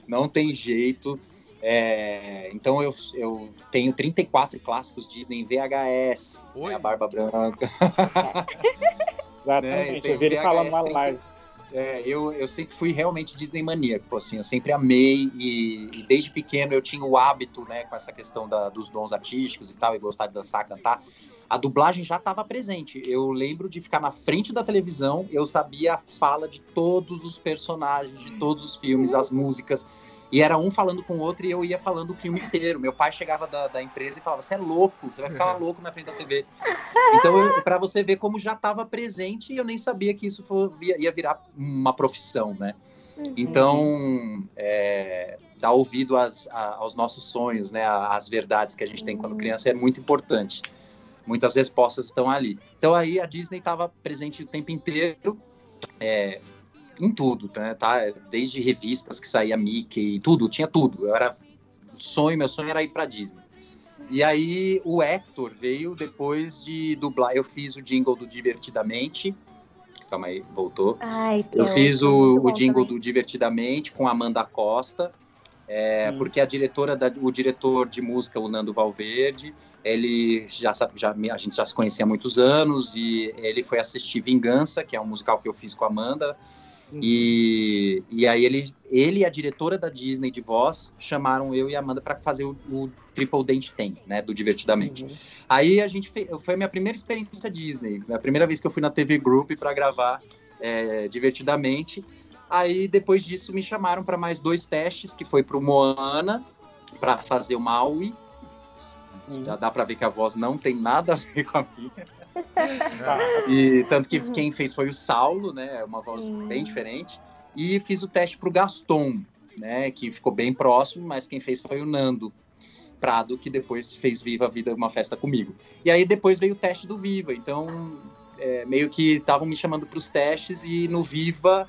Não tem jeito. É, então eu, eu tenho 34 clássicos Disney em VHS, né, a Barba Branca. [LAUGHS] Exatamente, né, eu vi ele falando uma live. É, eu, eu sempre fui realmente Disney maníaco, assim, eu sempre amei e, e, desde pequeno eu tinha o hábito, né, com essa questão da, dos dons artísticos e tal, e gostar de dançar, cantar. A dublagem já estava presente. Eu lembro de ficar na frente da televisão, eu sabia a fala de todos os personagens, de todos os filmes, as músicas. E era um falando com o outro e eu ia falando o filme inteiro. Meu pai chegava da, da empresa e falava: Você é louco, você vai ficar louco na frente da TV. Então, para você ver como já estava presente, eu nem sabia que isso for, ia virar uma profissão, né? Uhum. Então, é, dar ouvido às, aos nossos sonhos, né? Às verdades que a gente tem quando criança é muito importante. Muitas respostas estão ali. Então, aí a Disney estava presente o tempo inteiro. É, em tudo, né, tá? Desde revistas que saía Mickey, tudo, tinha tudo. Eu era sonho, meu sonho era ir para Disney. E aí o Hector veio depois de dublar. Eu fiz o jingle do Divertidamente. Calma aí, voltou. Ai, eu fiz o, o jingle também. do Divertidamente com Amanda Costa. É, porque a diretora da, o diretor de música, o Nando Valverde, ele já, já a gente já se conhecia há muitos anos e ele foi assistir Vingança, que é um musical que eu fiz com a Amanda, e, e aí ele, ele e a diretora da Disney de voz chamaram eu e a Amanda para fazer o, o, Triple Dent Tem, né, do Divertidamente. Uhum. Aí a gente fez, foi a minha primeira experiência Disney, a primeira vez que eu fui na TV Group para gravar é, Divertidamente. Aí depois disso me chamaram para mais dois testes, que foi para o Moana para fazer o Maui. Uhum. Já dá para ver que a voz não tem nada a ver com a minha. [LAUGHS] e tanto que quem fez foi o Saulo, né? Uma voz bem diferente. E fiz o teste para o Gaston, né? Que ficou bem próximo, mas quem fez foi o Nando Prado, que depois fez Viva a Vida uma festa comigo. E aí depois veio o teste do Viva. Então, é, meio que estavam me chamando para os testes e no Viva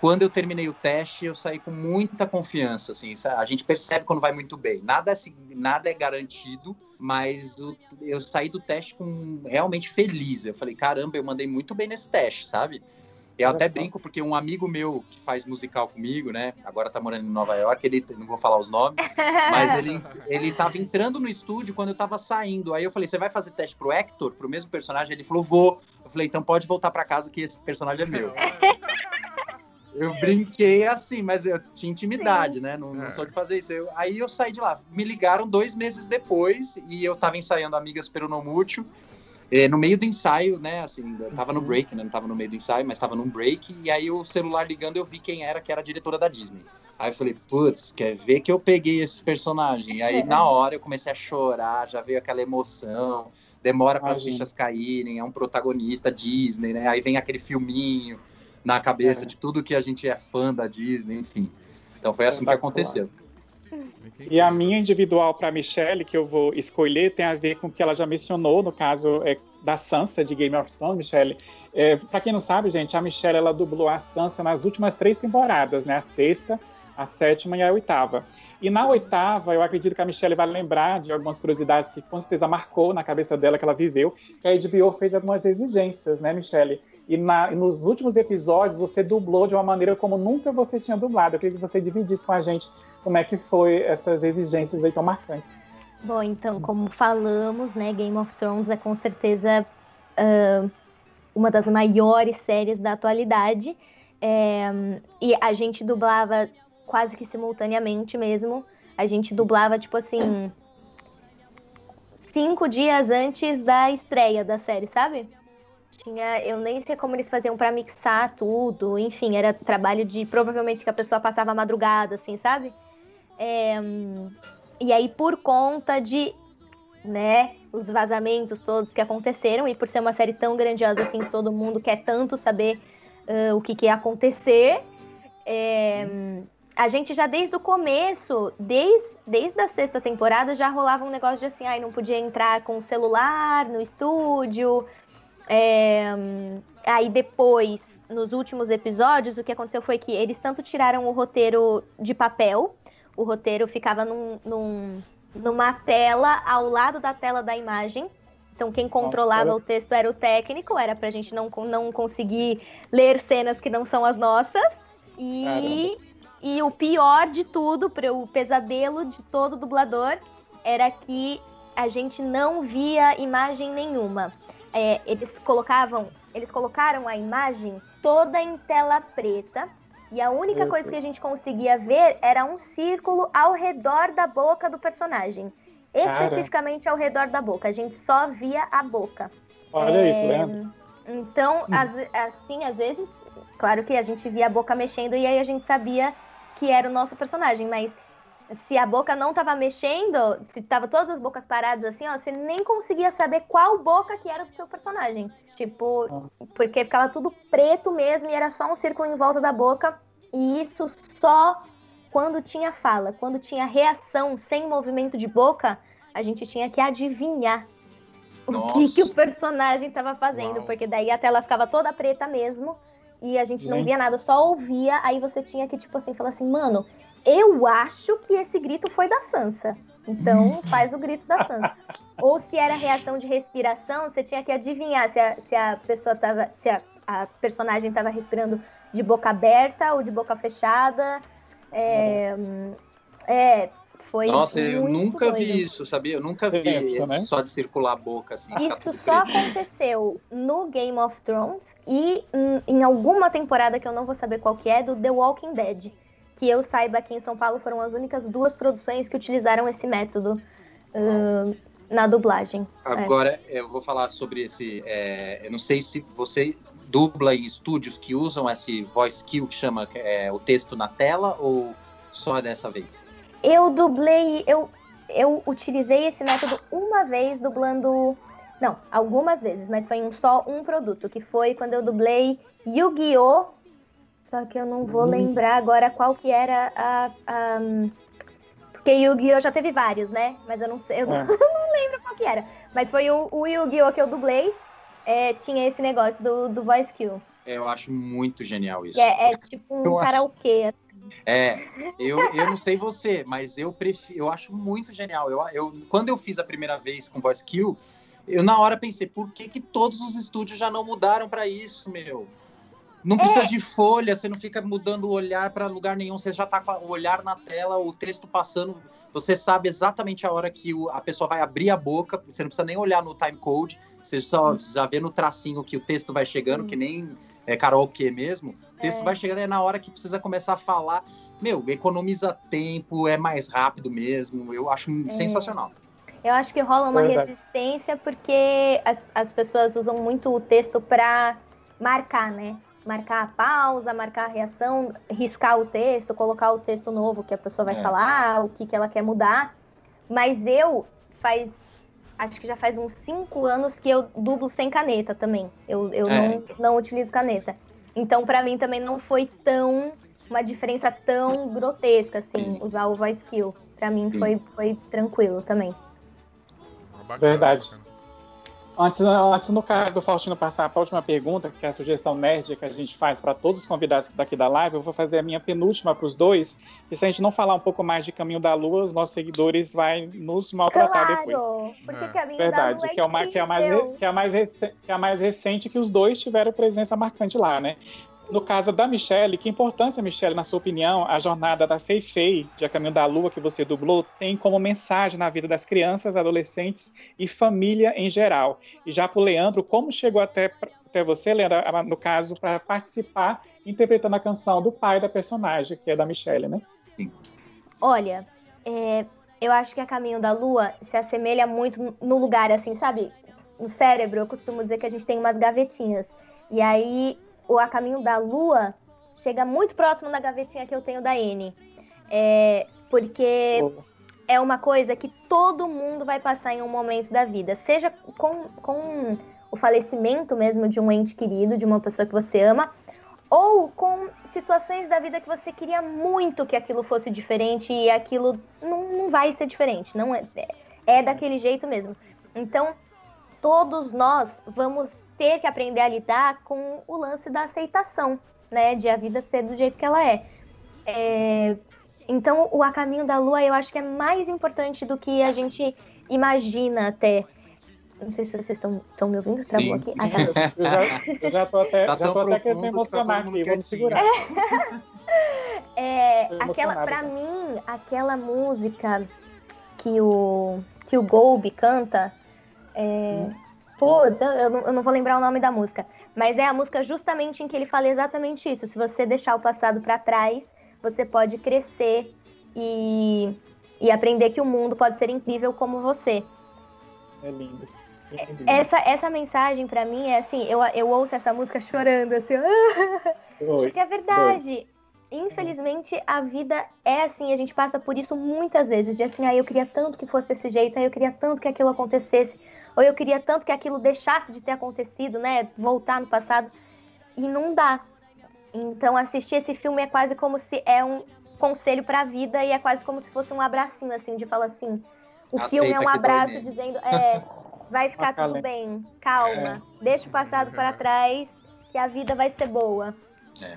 quando eu terminei o teste, eu saí com muita confiança, assim, a gente percebe quando vai muito bem. Nada, assim, nada é garantido, mas eu saí do teste com realmente feliz. Eu falei, caramba, eu mandei muito bem nesse teste, sabe? Eu até brinco porque um amigo meu que faz musical comigo, né? Agora tá morando em Nova York, ele não vou falar os nomes, [LAUGHS] mas ele ele tava entrando no estúdio quando eu tava saindo. Aí eu falei: "Você vai fazer teste pro Hector, pro mesmo personagem?" Ele falou: "Vou". Eu falei: "Então pode voltar para casa que esse personagem é meu". [LAUGHS] Eu brinquei assim, mas eu tinha intimidade, Sim. né? Não, não, é. sou de fazer isso. Eu, aí eu saí de lá. Me ligaram dois meses depois e eu tava ensaiando Amigas Peronomútil. É, no meio do ensaio, né? Assim, eu tava no uhum. break, né? Não tava no meio do ensaio, mas tava num break. E aí o celular ligando, eu vi quem era, que era a diretora da Disney. Aí eu falei, putz, quer ver que eu peguei esse personagem? E aí na hora eu comecei a chorar, já veio aquela emoção. Demora para as fichas caírem, é um protagonista Disney, né? Aí vem aquele filminho na cabeça é. de tudo que a gente é fã da Disney, enfim. Então foi assim que aconteceu. E a minha individual para Michelle, que eu vou escolher, tem a ver com o que ela já mencionou, no caso é, da Sansa de Game of Thrones, Michelle. É, para quem não sabe, gente, a Michelle ela dublou a Sansa nas últimas três temporadas, né? A sexta, a sétima e a oitava. E na oitava, eu acredito que a Michelle vai lembrar de algumas curiosidades que com certeza marcou na cabeça dela que ela viveu, que a HBO fez algumas exigências, né, Michelle? E, na, nos últimos episódios você dublou de uma maneira como nunca você tinha dublado. Eu queria que você dividisse com a gente como é que foi essas exigências aí tão marcantes. Bom, então, como falamos, né, Game of Thrones é com certeza uh, uma das maiores séries da atualidade. É, e a gente dublava quase que simultaneamente mesmo. A gente dublava, tipo assim, cinco dias antes da estreia da série, sabe? Tinha, eu nem sei como eles faziam para mixar tudo, enfim, era trabalho de provavelmente que a pessoa passava a madrugada, assim, sabe? É, e aí, por conta de, né, os vazamentos todos que aconteceram, e por ser uma série tão grandiosa assim, todo mundo quer tanto saber uh, o que, que ia acontecer, é, a gente já desde o começo, desde, desde a sexta temporada, já rolava um negócio de assim, ai, não podia entrar com o celular no estúdio. É, aí depois, nos últimos episódios, o que aconteceu foi que eles tanto tiraram o roteiro de papel, o roteiro ficava num, num, numa tela ao lado da tela da imagem. Então, quem controlava Nossa. o texto era o técnico, era pra gente não, não conseguir ler cenas que não são as nossas. E Caramba. E o pior de tudo, o pesadelo de todo dublador, era que a gente não via imagem nenhuma. É, eles colocavam, eles colocaram a imagem toda em tela preta e a única Eita. coisa que a gente conseguia ver era um círculo ao redor da boca do personagem. Especificamente Cara. ao redor da boca. A gente só via a boca. Olha é... isso, né? Então, assim, às vezes, claro que a gente via a boca mexendo e aí a gente sabia que era o nosso personagem, mas se a boca não tava mexendo, se tava todas as bocas paradas assim, ó, você nem conseguia saber qual boca que era do seu personagem. Tipo, Nossa. porque ficava tudo preto mesmo e era só um círculo em volta da boca. E isso só quando tinha fala, quando tinha reação sem movimento de boca, a gente tinha que adivinhar Nossa. o que, que o personagem tava fazendo, Uau. porque daí a tela ficava toda preta mesmo e a gente não via nada, só ouvia, aí você tinha que, tipo assim, falar assim, mano, eu acho que esse grito foi da Sansa. Então faz o grito da Sansa. [LAUGHS] Ou se era reação de respiração, você tinha que adivinhar se a, se a pessoa tava. se a, a personagem estava respirando de boca aberta ou de boca fechada. É, é foi. Nossa, eu nunca doido. vi isso, sabia? Eu nunca vi isso, né? só de circular a boca assim. Isso só aconteceu no Game of Thrones e em alguma temporada que eu não vou saber qual que é, do The Walking Dead. Que eu saiba aqui em São Paulo foram as únicas duas produções que utilizaram esse método uh, na dublagem. É. Agora é. eu vou falar sobre esse. É, eu não sei se você dubla em estúdios que usam esse voice kill que chama é, o texto na tela ou só dessa vez? Eu dublei, eu, eu utilizei esse método uma vez dublando não, algumas vezes, mas foi um, só um produto, que foi quando eu dublei Yu-Gi-Oh! Só que eu não vou hum. lembrar agora qual que era a. a porque Yu-Gi-Oh! já teve vários, né? Mas eu não sei, eu é. não, [LAUGHS] não lembro qual que era. Mas foi o, o Yu-Gi-Oh! que eu dublei, é, tinha esse negócio do, do voice kill. Eu acho muito genial isso. É, é tipo um eu karaokê. Acho... Assim. É, eu, eu não sei você, mas eu prefiro, eu acho muito genial. Eu, eu, quando eu fiz a primeira vez com voice kill, eu na hora pensei, por que, que todos os estúdios já não mudaram para isso, meu? Não precisa é. de folha, você não fica mudando o olhar para lugar nenhum, você já tá com o olhar na tela, o texto passando, você sabe exatamente a hora que o, a pessoa vai abrir a boca, você não precisa nem olhar no time code, você só hum. já vê no tracinho que o texto vai chegando, hum. que nem é karaokê mesmo, o texto é. vai chegando é na hora que precisa começar a falar. Meu, economiza tempo, é mais rápido mesmo, eu acho é. sensacional. Eu acho que rola uma Verdade. resistência porque as, as pessoas usam muito o texto para marcar, né? Marcar a pausa, marcar a reação, riscar o texto, colocar o texto novo que a pessoa vai é. falar, o que, que ela quer mudar. Mas eu faz. Acho que já faz uns cinco anos que eu dublo sem caneta também. Eu, eu é. não, não utilizo caneta. Então, para mim, também não foi tão. Uma diferença tão grotesca, assim, Sim. usar o voice kill. Pra mim foi, foi tranquilo também. Verdade. Antes, antes, no caso do Faustino passar para a última pergunta, que é a sugestão nerd que a gente faz para todos os convidados daqui da live, eu vou fazer a minha penúltima para os dois. E se a gente não falar um pouco mais de Caminho da Lua, os nossos seguidores vão nos maltratar claro, depois. Porque é. Caminho Verdade, da Lua que, é uma, que, é mais, que, é mais que é mais recente que os dois tiveram presença marcante lá, né? No caso da Michelle, que importância, Michelle, na sua opinião, a jornada da Fei Fei, de A Caminho da Lua, que você dublou, tem como mensagem na vida das crianças, adolescentes e família em geral? E já para o Leandro, como chegou até, até você, Leandro, no caso, para participar interpretando a canção do pai da personagem, que é da Michelle, né? Sim. Olha, é, eu acho que A Caminho da Lua se assemelha muito no lugar, assim, sabe? No cérebro, eu costumo dizer que a gente tem umas gavetinhas. E aí o A Caminho da Lua chega muito próximo da gavetinha que eu tenho da N. É, porque é uma coisa que todo mundo vai passar em um momento da vida, seja com, com o falecimento mesmo de um ente querido, de uma pessoa que você ama, ou com situações da vida que você queria muito que aquilo fosse diferente e aquilo não, não vai ser diferente, não é, é daquele jeito mesmo. Então, todos nós vamos ter que aprender a lidar com o lance da aceitação, né? De a vida ser do jeito que ela é. é então, o A Caminho da Lua eu acho que é mais importante do que a gente imagina até. Não sei se vocês estão, me ouvindo, travou aqui. [LAUGHS] Ah, tá. eu, já, eu já tô até, tá já tô até querendo me emocionar tá aqui, vamos segurar. [LAUGHS] É, é aquela, pra mim, aquela música que o, que o Golbe canta, é, hum. Putz, eu, eu, não, vou lembrar o nome da música. Mas é a música justamente em que ele fala exatamente isso. Se você deixar o passado para trás, você pode crescer e, e aprender que o mundo pode ser incrível como você. É lindo. É essa, essa mensagem para mim é assim, eu, eu ouço essa música chorando, assim, porque é verdade. Infelizmente, a vida é assim, a gente passa por isso muitas vezes, de assim, ah, eu queria tanto que fosse desse jeito, ah, eu queria tanto que aquilo acontecesse, ou eu queria tanto que aquilo deixasse de ter acontecido, né? Voltar no passado. E não dá. Então assistir esse filme é quase como se é um conselho para a vida e é quase como se fosse um abracinho assim, de falar assim, o Aceita filme é um abraço dizendo, é, vai ficar tudo bem, calma, é. deixa o passado para trás, que a vida vai ser boa. É.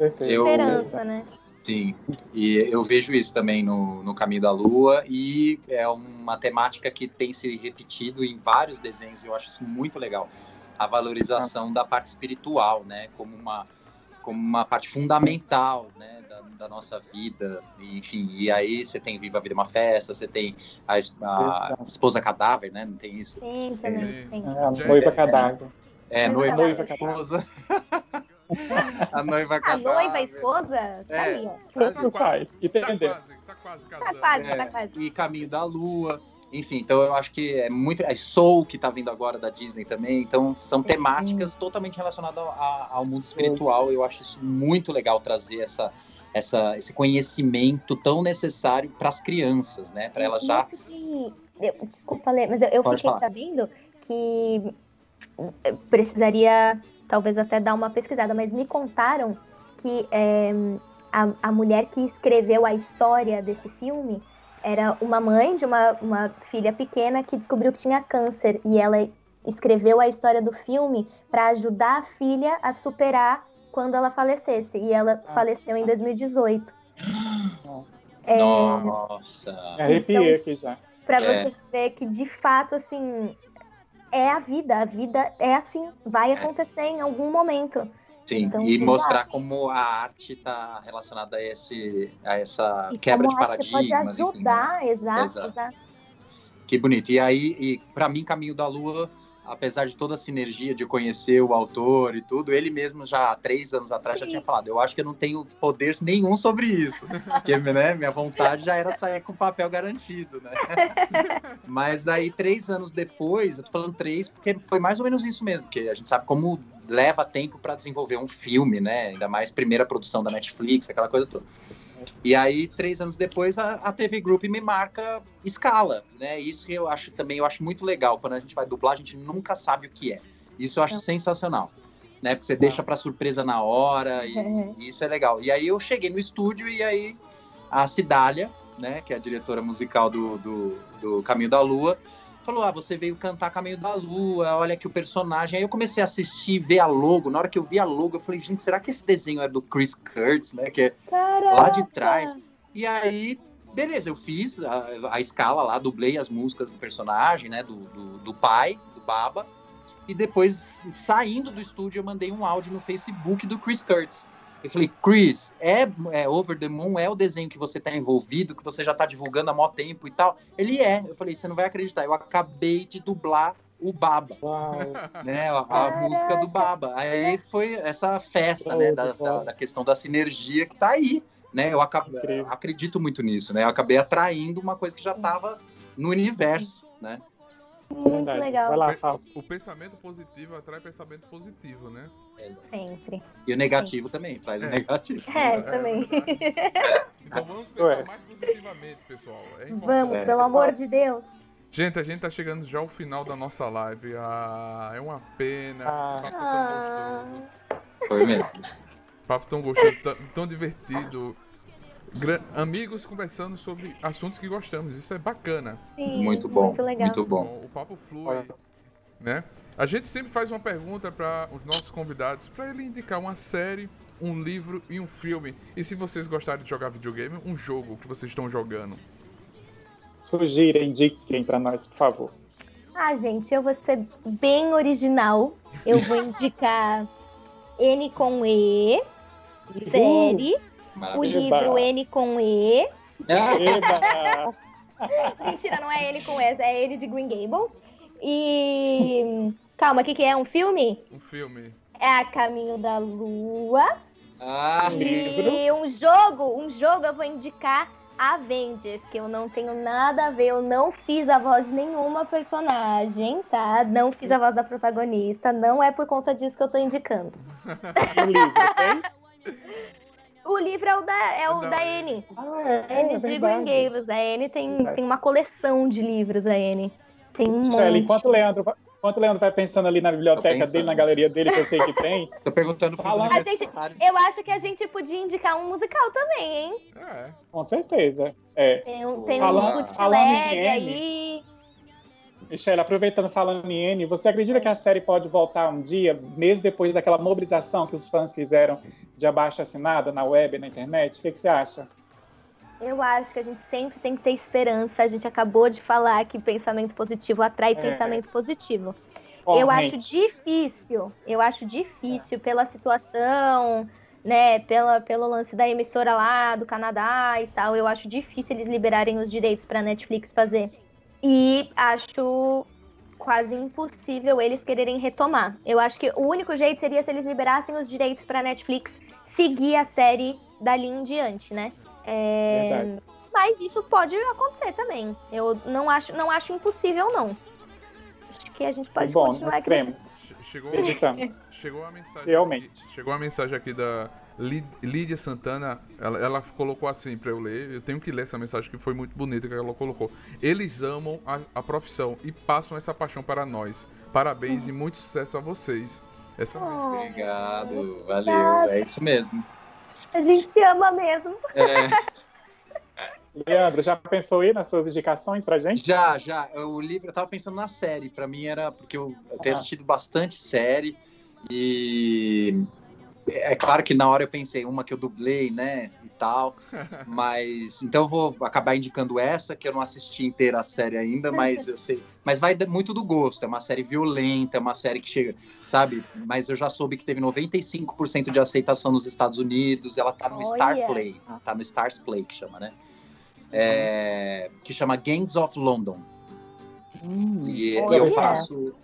Esperança, eu... né? Sim, e eu vejo isso também no, no Caminho da Lua, e é uma temática que tem se repetido em vários desenhos, e eu acho isso muito legal. A valorização da parte espiritual, né, como uma, como uma parte fundamental, né, da, da nossa vida, enfim, e aí você tem Viva a Vida é uma Festa, você tem a, a Esposa Cadáver, né, não tem isso? Sim, também tem. É, Noiva Cadáver. É, noiva, noiva, esposa. [LAUGHS] [LAUGHS] a noiva cadáver. A noiva, esposa? Tá é, ali, ó. Tanto faz. Entendeu? Tá quase, tá quase casando. Tá quase, é, tá quase. E Caminho da Lua. Enfim, então eu acho que é muito. É Soul, que tá vindo agora da Disney também. Então, são temáticas totalmente relacionadas ao, ao mundo espiritual. Eu acho isso muito legal trazer essa, essa, esse conhecimento tão necessário para as crianças, né? Para elas já. Que, eu, desculpa, mas eu, eu fiquei falar. sabendo que precisaria talvez até dar uma pesquisada, mas me contaram que é, a, a mulher que escreveu a história desse filme era uma mãe de uma, uma filha pequena que descobriu que tinha câncer e ela escreveu a história do filme para ajudar a filha a superar quando ela falecesse. E ela ah. faleceu em 2018. É, Nossa! Arrepiei então, aqui já. Pra é. você ver que, de fato, assim, é a vida. A vida é assim, vai acontecer em algum momento. Sim, então, e mostrar como a arte está relacionada a, esse, a essa e quebra de paradigmas. Pode ajudar, enfim, né? exato, exato, exato. Que bonito. E aí, e para mim, Caminho da Lua apesar de toda a sinergia de conhecer o autor e tudo, ele mesmo já há três anos atrás já tinha falado: eu acho que eu não tenho poder nenhum sobre isso, [LAUGHS] porque né, minha vontade já era sair com papel garantido, né? [LAUGHS] Mas daí três anos depois, eu tô falando três porque foi mais ou menos isso mesmo, porque a gente sabe como leva tempo para desenvolver um filme, né? Ainda mais primeira produção da Netflix, aquela coisa toda. E aí, três anos depois, a, a, TV Group me marca escala, né? Isso que eu acho também, eu acho muito legal. Quando a gente vai dublar, a gente nunca sabe o que é. Isso eu acho é. sensacional. Né? Porque você é. deixa para surpresa na hora e, é. e, isso é legal. E aí eu cheguei no estúdio e aí a Cidália, né, que é a diretora musical do, do, do Caminho da Lua, falou: Ah, você veio cantar Caminho da Lua, olha que o personagem. Aí eu comecei a assistir, ver a logo. Na hora que eu vi a logo, eu falei, gente, será que esse desenho é do Chris Kurtz, né? Que é Caraca. lá de trás. E aí, beleza, eu fiz a, a escala lá, dublei as músicas do personagem, né? Do, do, do pai, do Baba. E depois, saindo do estúdio, eu mandei um áudio no Facebook do Chris Kurtz. Eu falei, Chris, é, é Over the Moon, é o desenho que você tá envolvido, que você já tá divulgando há mó tempo e tal. Ele é. Eu falei, você não vai acreditar, eu acabei de dublar o Baba, né? A, a música do Baba. Aí foi essa festa, né? Da, da, da questão da sinergia que tá aí, né? Eu acabo, acredito muito nisso, né? Eu acabei atraindo uma coisa que já tava no universo, né? Muito Verdade. legal. Vai lá, Fausto. O pensamento positivo atrai pensamento positivo, né? Sempre. E o negativo também, traz É. o negativo. É, também. Então vamos pensar Ué. mais positivamente, pessoal. É. Vamos, É. pelo amor de Deus. Gente, a gente tá chegando já ao final da nossa live. Ah, é uma pena. Ah. Esse papo Ah, tão gostoso. Foi mesmo. Papo tão gostoso, tão, tão divertido. Gra- amigos conversando sobre assuntos que gostamos. Isso é bacana. sim, Muito bom. Muito legal. Muito bom. Então, o papo flui, né? A gente sempre faz uma pergunta para os nossos convidados para ele indicar uma série, um livro e um filme. E se vocês gostarem de jogar videogame, um jogo que vocês estão jogando. Sugira, indiquem pra nós, por favor. Ah, gente, eu vou ser bem original. Eu vou [LAUGHS] indicar N com E, série, o livro N com E. Eba! [LAUGHS] Mentira, não é N com S, é N de Green Gables. E. Calma, o que, que é? Um filme? Um filme. É A Caminho da Lua. ah, E um jogo, um jogo eu vou indicar Avengers, que eu não tenho nada a ver, eu não fiz a voz de nenhuma personagem, tá? Não fiz a voz da protagonista, não é por conta disso que eu tô indicando. [LAUGHS] O livro? [LAUGHS] O livro é o da, é o Da da Anne. N. Ah, é, N é de Green. Gables. A N tem, Verdade. tem uma coleção de livros, a N. Tem um monte. enquanto o Leandro, vai- enquanto o Leandro vai pensando ali na biblioteca dele, na galeria dele, que eu sei que tem, [LAUGHS] tô perguntando Fala- A gente-. Eu acho que a gente podia indicar um musical também, hein? É. com certeza. É. Tem um, tem Falando- um bootleg aí. Michelle, aproveitando falando em N, você acredita que a série pode voltar um dia, mesmo depois daquela mobilização que os fãs fizeram de abaixo assinada na web, na internet? O que, que você acha? Eu acho que a gente sempre tem que ter esperança. A gente acabou de falar que pensamento positivo atrai É. pensamento positivo. Eu Corrente. acho difícil, eu acho difícil pela situação, né, pela, pelo lance da emissora lá do Canadá e tal, eu acho difícil eles liberarem os direitos para Netflix fazer. E acho quase impossível eles quererem retomar. Eu acho que o único jeito seria se eles liberassem os direitos para Netflix seguir a série dali em diante, né? É, Verdade. Mas isso pode acontecer também. Eu não acho, não acho impossível, não. Acho que a gente pode Bom, continuar nós. Chegou, Acreditamos. chegou a mensagem. Realmente. aqui- chegou a mensagem aqui da Lí- Lídia Santana. Ela, ela colocou assim pra eu ler. Eu tenho que ler essa mensagem que foi muito bonita que ela colocou. Eles amam a, a profissão e passam essa paixão para nós. Parabéns e muito sucesso a vocês. Essa Oh, Obrigado, valeu. É isso mesmo. a gente se ama mesmo. É, Leandro, já pensou aí nas suas indicações pra gente? já, já. O livro, eu tava pensando na série. Pra mim era porque eu, eu tenho Ah. assistido bastante série e é claro que na hora eu pensei uma que eu dublei, né, e tal. [LAUGHS] Mas então eu vou acabar indicando essa que eu não assisti inteira a série ainda, mas eu sei. Mas vai muito do gosto. É uma série violenta, é uma série que chega, sabe? Mas eu já soube que teve 95% de aceitação nos Estados Unidos. Ela tá no Olha. Star Play, tá no Stars Play que chama, né? É, que chama Gangs of London. E, e Olha. eu faço.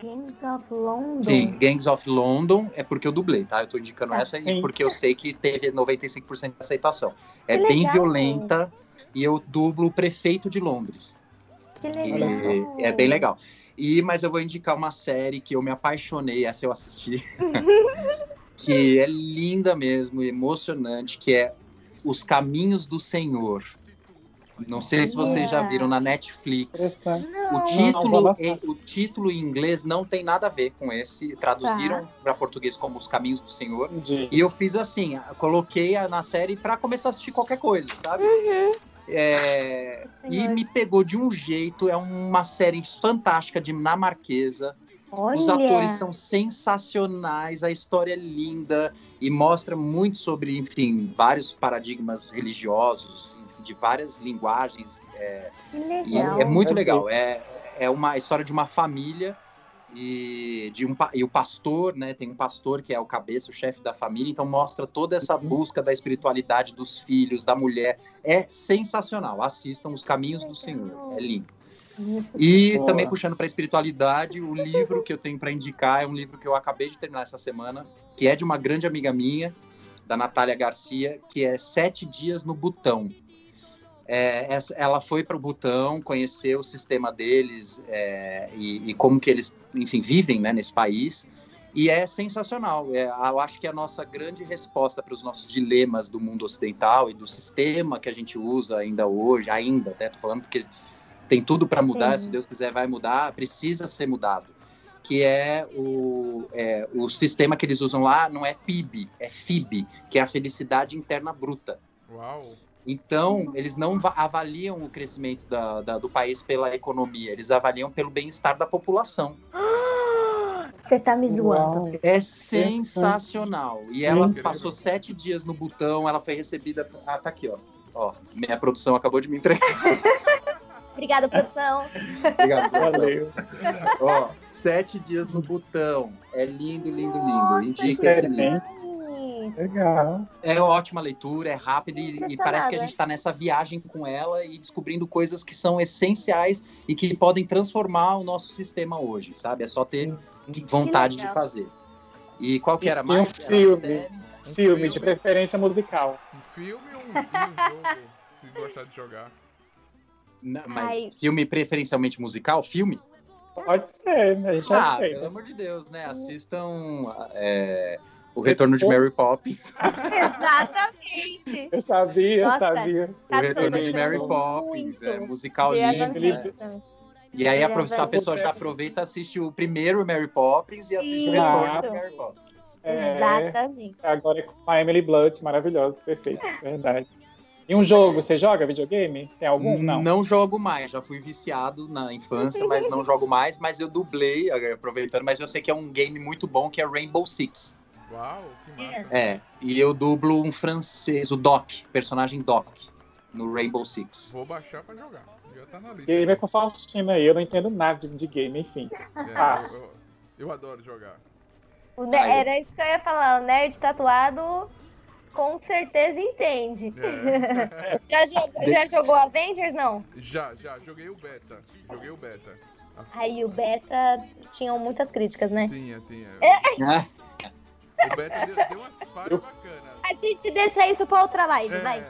Gangs of London. Sim, Gangs of London é porque eu dublei, tá? Eu tô indicando Tá. essa aí porque eu sei que teve 95% de aceitação. É Que bem legal. violenta e eu dublo o prefeito de Londres. Que E legal. é bem legal. E, mas eu vou indicar uma série que eu me apaixonei, essa eu assisti, [LAUGHS] [LAUGHS] que é linda mesmo, emocionante, que é Os Caminhos do Senhor. Não sei se vocês já viram na Netflix. O Não. título, o título em inglês não tem nada a ver com esse. Traduziram Tá. para português como Os Caminhos do Senhor. Entendi. E eu fiz assim, coloquei a- na série para começar a assistir qualquer coisa, sabe? Uhum. É, e me pegou de um jeito. É uma série fantástica dinamarquesa. Olha. Os atores são sensacionais, a história é linda e mostra muito sobre, enfim, vários paradigmas religiosos, enfim, de várias linguagens. é, Que e legal. é muito Meu legal. É, é uma história de uma família e, de um, e o pastor, né? Tem um pastor que é o cabeça, o chefe da família, então mostra toda essa Uhum. busca da espiritualidade dos filhos, da mulher. É sensacional. Assistam Os Caminhos do. Senhor. É lindo. E Boa. também puxando para a espiritualidade, o livro que eu tenho para indicar é um livro que eu acabei de terminar essa semana, que é de uma grande amiga minha, da Natália Garcia, que é Sete Dias no Butão. É, ela foi para o Butão, conhecer o sistema deles é, e, e como que eles, enfim, vivem né, nesse país. E é sensacional. É, eu acho que é a nossa grande resposta para os nossos dilemas do mundo ocidental e do sistema que a gente usa ainda hoje, ainda, né? Tô falando porque tem tudo para mudar, Sim. se Deus quiser vai mudar, precisa ser mudado. Que é o, é o sistema que eles usam lá, não é PIB, é FIB, que é a felicidade interna bruta. Uau. Então, eles não va- avaliam o crescimento da- da- do país pela economia, eles avaliam pelo bem-estar da população. [GASPS] Você tá me zoando. Uau. É sensacional. E ela passou sete dias no Butão, ela foi recebida. Ah, tá aqui, ó. Ó, minha produção acabou de me entregar. [LAUGHS] Obrigada, [LAUGHS] produção. Obrigado. [LAUGHS] Valeu. [LAUGHS] Ó, sete dias no Butão. É lindo, lindo, lindo. Indica esse livro. Legal. É ótima leitura, é rápida e, e parece que a gente está nessa viagem com ela e descobrindo coisas que são essenciais e que podem transformar o nosso sistema hoje, sabe? É só ter vontade de fazer. E qual que era um mais? Era filme. série? Um Filme, de preferência musical. Um filme ou um, um jogo, se gostar de jogar. Não, mas Ai. filme preferencialmente musical? Filme? Pode ser, né? A gente já Ah, sei. pelo amor de Deus, né? Assistam é, O Retorno de Mary Poppins. [LAUGHS] Exatamente. Eu sabia, eu Nossa. sabia. O Sabe Retorno de Mary Poppins. É musical lindo. Né? E aí a, a pessoa já aproveita e assiste o primeiro Mary Poppins e assiste o Isso. Retorno de Mary Poppins. É, Exatamente. agora é com a Emily Blunt, maravilhosa, perfeito, verdade. E um jogo, você joga videogame? Tem algum? Não. jogo mais, já fui viciado na infância, mas não jogo mais. Mas eu dublei, aproveitando, mas eu sei que é um game muito bom que é Rainbow Six. Uau, que massa. É, e eu dublo um francês, o Doc, personagem Doc, no Rainbow Six. Vou baixar pra jogar. Já tá na lista. Game é com Faustino aí, eu não entendo nada de, de game, enfim. É, eu, eu- eu adoro jogar. Era isso que eu ia falar. O nerd tatuado com certeza entende. É. [LAUGHS] Já jogou, já jogou Avengers? Não. já, já, joguei o beta. Joguei o beta. Aí o beta tinham muitas críticas, né? Tinha, tinha. Ah, [LAUGHS] O beta deu, deu umas falhas bacanas. A gente deixa isso pra outra live, É, vai. é,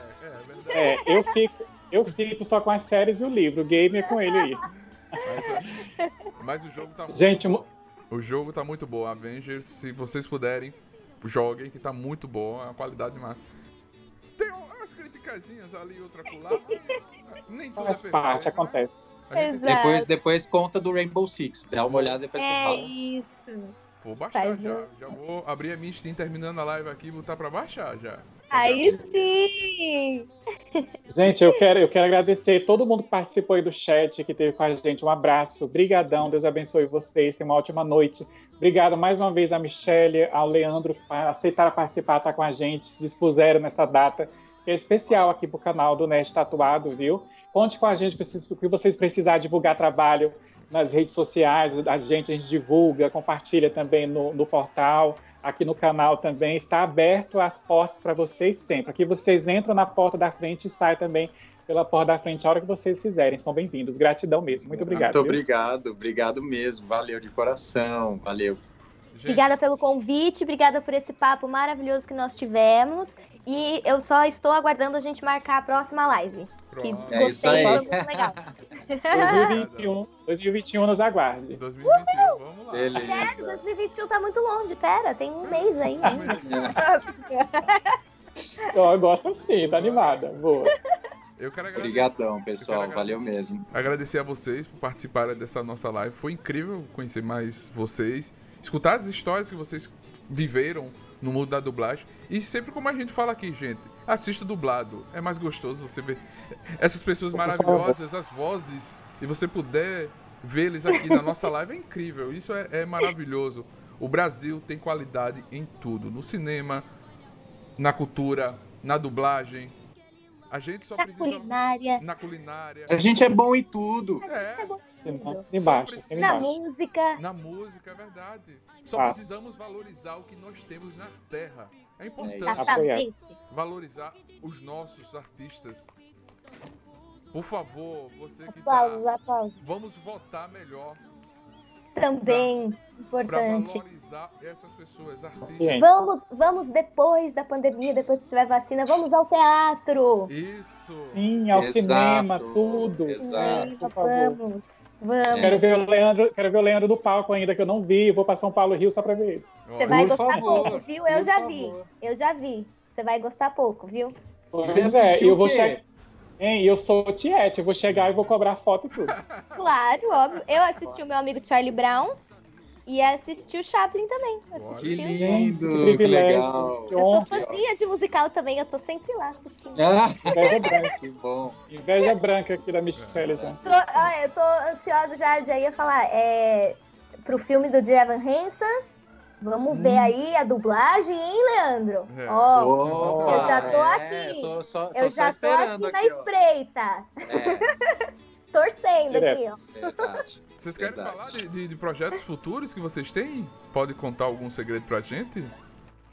verdade. É, eu fico, eu fico só com as séries e o livro. O game é com ele aí. Mas, é, mas o jogo tá muito Gente, bom. O jogo tá muito bom. Avengers, se vocês puderem, joguem, que tá muito bom. É a qualidade mais. Tem umas criticazinhas ali e outra colar, mas nem tudo é faz perfeito. parte, né? acontece. Gente depois, depois conta do Rainbow Six. Dá uma olhada depois você É fala. isso. Vou baixar Faz já. o- Já vou abrir a minha Steam terminando a live aqui e botar pra baixar já. Aí sim! Gente, eu quero, eu quero agradecer todo mundo que participou aí do chat, que teve com a gente. Um abraço, brigadão, Deus abençoe vocês, tenham uma ótima noite. Obrigado mais uma vez a Michelle, ao Leandro, que aceitaram participar, estar com a gente, se dispuseram nessa data, que é especial aqui pro canal do Nerd Tatuado, viu? Conte com a gente, o que vocês precisarem divulgar trabalho nas redes sociais, a gente, a gente divulga, compartilha também no, no portal, aqui no canal também. Está aberto as portas para vocês sempre. Aqui vocês entram na porta da frente e saem também pela porta da frente a hora que vocês quiserem. São bem-vindos. Gratidão mesmo. Muito obrigado. Muito viu? obrigado, obrigado mesmo. Valeu de coração, valeu. Gente, Obrigada pelo convite, obrigada por esse papo maravilhoso que nós tivemos. E eu só estou aguardando a gente marcar a próxima live. Que pronto. É isso gostei, aí. muito legal. 2021, 2021 nos aguarde. 2021, vamos lá. Sério, Beleza. 2021 tá muito longe, pera, tem um mês ainda. [LAUGHS] Eu gosto assim, tá animada. Boa. Eu quero agradecer. Obrigadão, pessoal. Quero Valeu agradecer. mesmo. agradecer a vocês por participarem dessa nossa live. Foi incrível conhecer mais vocês, escutar as histórias que vocês viveram no mundo da dublagem. E sempre como a gente fala aqui, gente, assista dublado. É mais gostoso você ver essas pessoas maravilhosas, as vozes, e você puder vê-los aqui na nossa live é incrível. Isso é, é maravilhoso. O Brasil tem qualidade em tudo, no cinema, na cultura, na dublagem. A gente só Na precisa culinária, na culinária. A gente é bom em tudo. É, Embaixo, precisa- na música. na música, é verdade. Só Ah. precisamos valorizar o que nós temos na terra. É importante Exatamente. valorizar os nossos artistas. Por favor, você que Aplausos, tá, aplausos. vamos votar melhor Também para importante. valorizar essas pessoas, artistas. Vamos, vamos depois da pandemia, depois que tiver vacina, vamos ao teatro. Isso. Sim, ao Exato, cinema, tudo. exato. É, favor. Vamos, vamos. Quero ver, o Leandro, quero ver o Leandro do palco ainda, que eu não vi. Vou para São Paulo Rio só para ver ele. Você vai Por gostar favor, pouco, viu? Eu por já favor. vi. Eu já vi. Você vai gostar pouco, viu? Pois é, eu vou chegar. Hein, eu sou Tiete, eu vou chegar e vou cobrar foto e tudo. Claro, óbvio. Eu assisti o meu amigo Charlie Brown e assisti o Chaplin também. Que lindo, Que legal. Eu sou fãzinha de musical também, eu tô sempre lá assistindo. Ah, Inveja branca. que bom. Inveja branca aqui da Michelle já. Tô, ah, eu tô ansiosa já, já ia falar, é, pro filme do Evan Hansen. Vamos ver aí a dublagem, hein, Leandro? É. Ó, Opa, eu já tô é, aqui. Tô só, tô eu só já tô esperando aqui na aqui, ó. espreita, É, torcendo Direto. aqui, ó. verdade. Vocês querem Verdade. falar de, de- de projetos futuros que vocês têm? Pode contar algum segredo pra gente?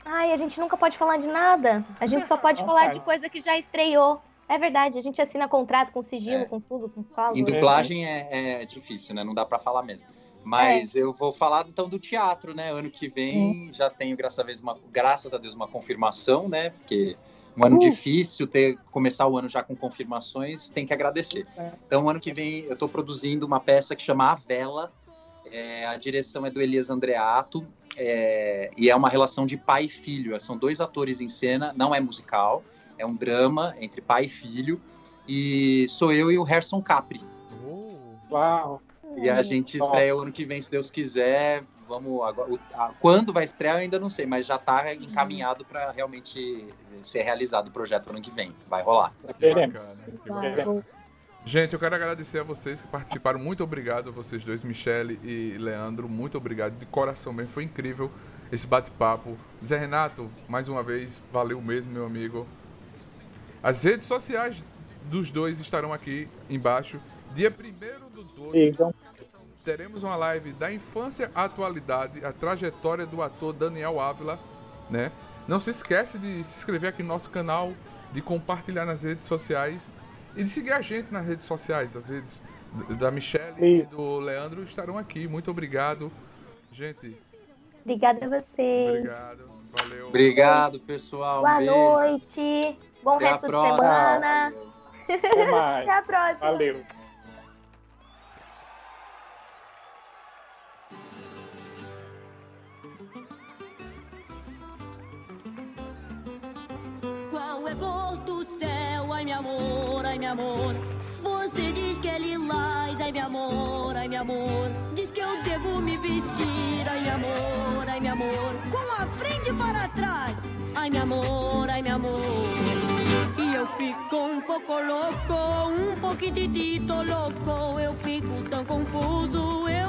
Ai, a gente nunca pode falar de nada. A gente só pode [LAUGHS] falar de coisa que já estreou. É verdade, a gente assina contrato com sigilo, É. com tudo, com cláusula. Em dublagem é, é difícil, né? Não dá pra falar mesmo. Mas É. eu vou falar então do teatro, né? Ano que vem já tenho, graças a, Deus, uma, graças a Deus, uma confirmação, né? Porque um ano Uh. difícil, ter começar o ano já com confirmações, tem que agradecer. É. Então, ano que vem eu estou produzindo uma peça que chama A Vela. É, a direção é do Elias Andreato é, e é uma relação de pai e filho. São dois atores em cena, não é musical, é um drama entre pai e filho. E sou eu e o Harrison Capri. Oh, Uau. E a gente estreia o ano que vem, se Deus quiser. Vamos agora. o- a- quando vai estrear, eu ainda não sei, mas já está encaminhado para realmente ser realizado o projeto ano que vem. Vai rolar. bacana. Gente, eu quero agradecer a vocês que participaram. Muito obrigado a vocês dois, Michele e Leandro. Muito obrigado de coração mesmo. Foi incrível esse bate-papo. Zé Renato, mais uma vez, valeu mesmo, meu amigo. As redes sociais dos dois estarão aqui embaixo. Dia 1 do 12, Sigam. Teremos uma live da infância à atualidade, a trajetória do ator Daniel Ávila, né? Não se esquece de se inscrever aqui no nosso canal, de compartilhar nas redes sociais e de seguir a gente nas redes sociais. As redes da Michelle e do Leandro estarão aqui. Muito obrigado. Gente, Obrigada a vocês. obrigado. Valeu. Obrigado, pessoal. Boa beijo. noite. Bom Até a resto de próxima. semana. Até mais. [LAUGHS] Até a próxima. Valeu. Qual é cor do céu? Ai, meu amor, ai, meu amor. Você diz que é lilás, ai, meu amor, ai, meu amor. Diz que eu devo me vestir, ai, meu amor, ai, meu amor. Com a frente para trás, ai, meu amor, ai, meu amor. E eu fico um pouco louco, um pouquitito louco. Eu fico tão confuso, eu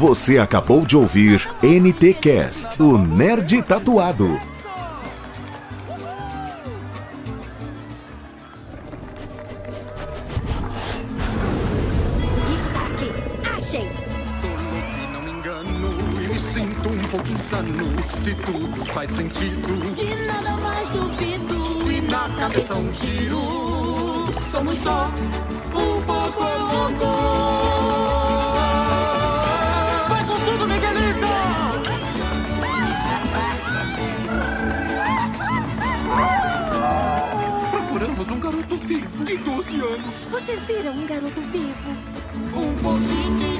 Você acabou de ouvir NT Cast, o Nerd Tatuado. Está aqui, achei. Tô louco e não me engano. E me sinto um pouco insano. Se tudo faz sentido. De nada mais duvido. E na cabeça um giro. Somos só criança de 12 anos. Vocês viram um garoto vivo? Um pouquinho.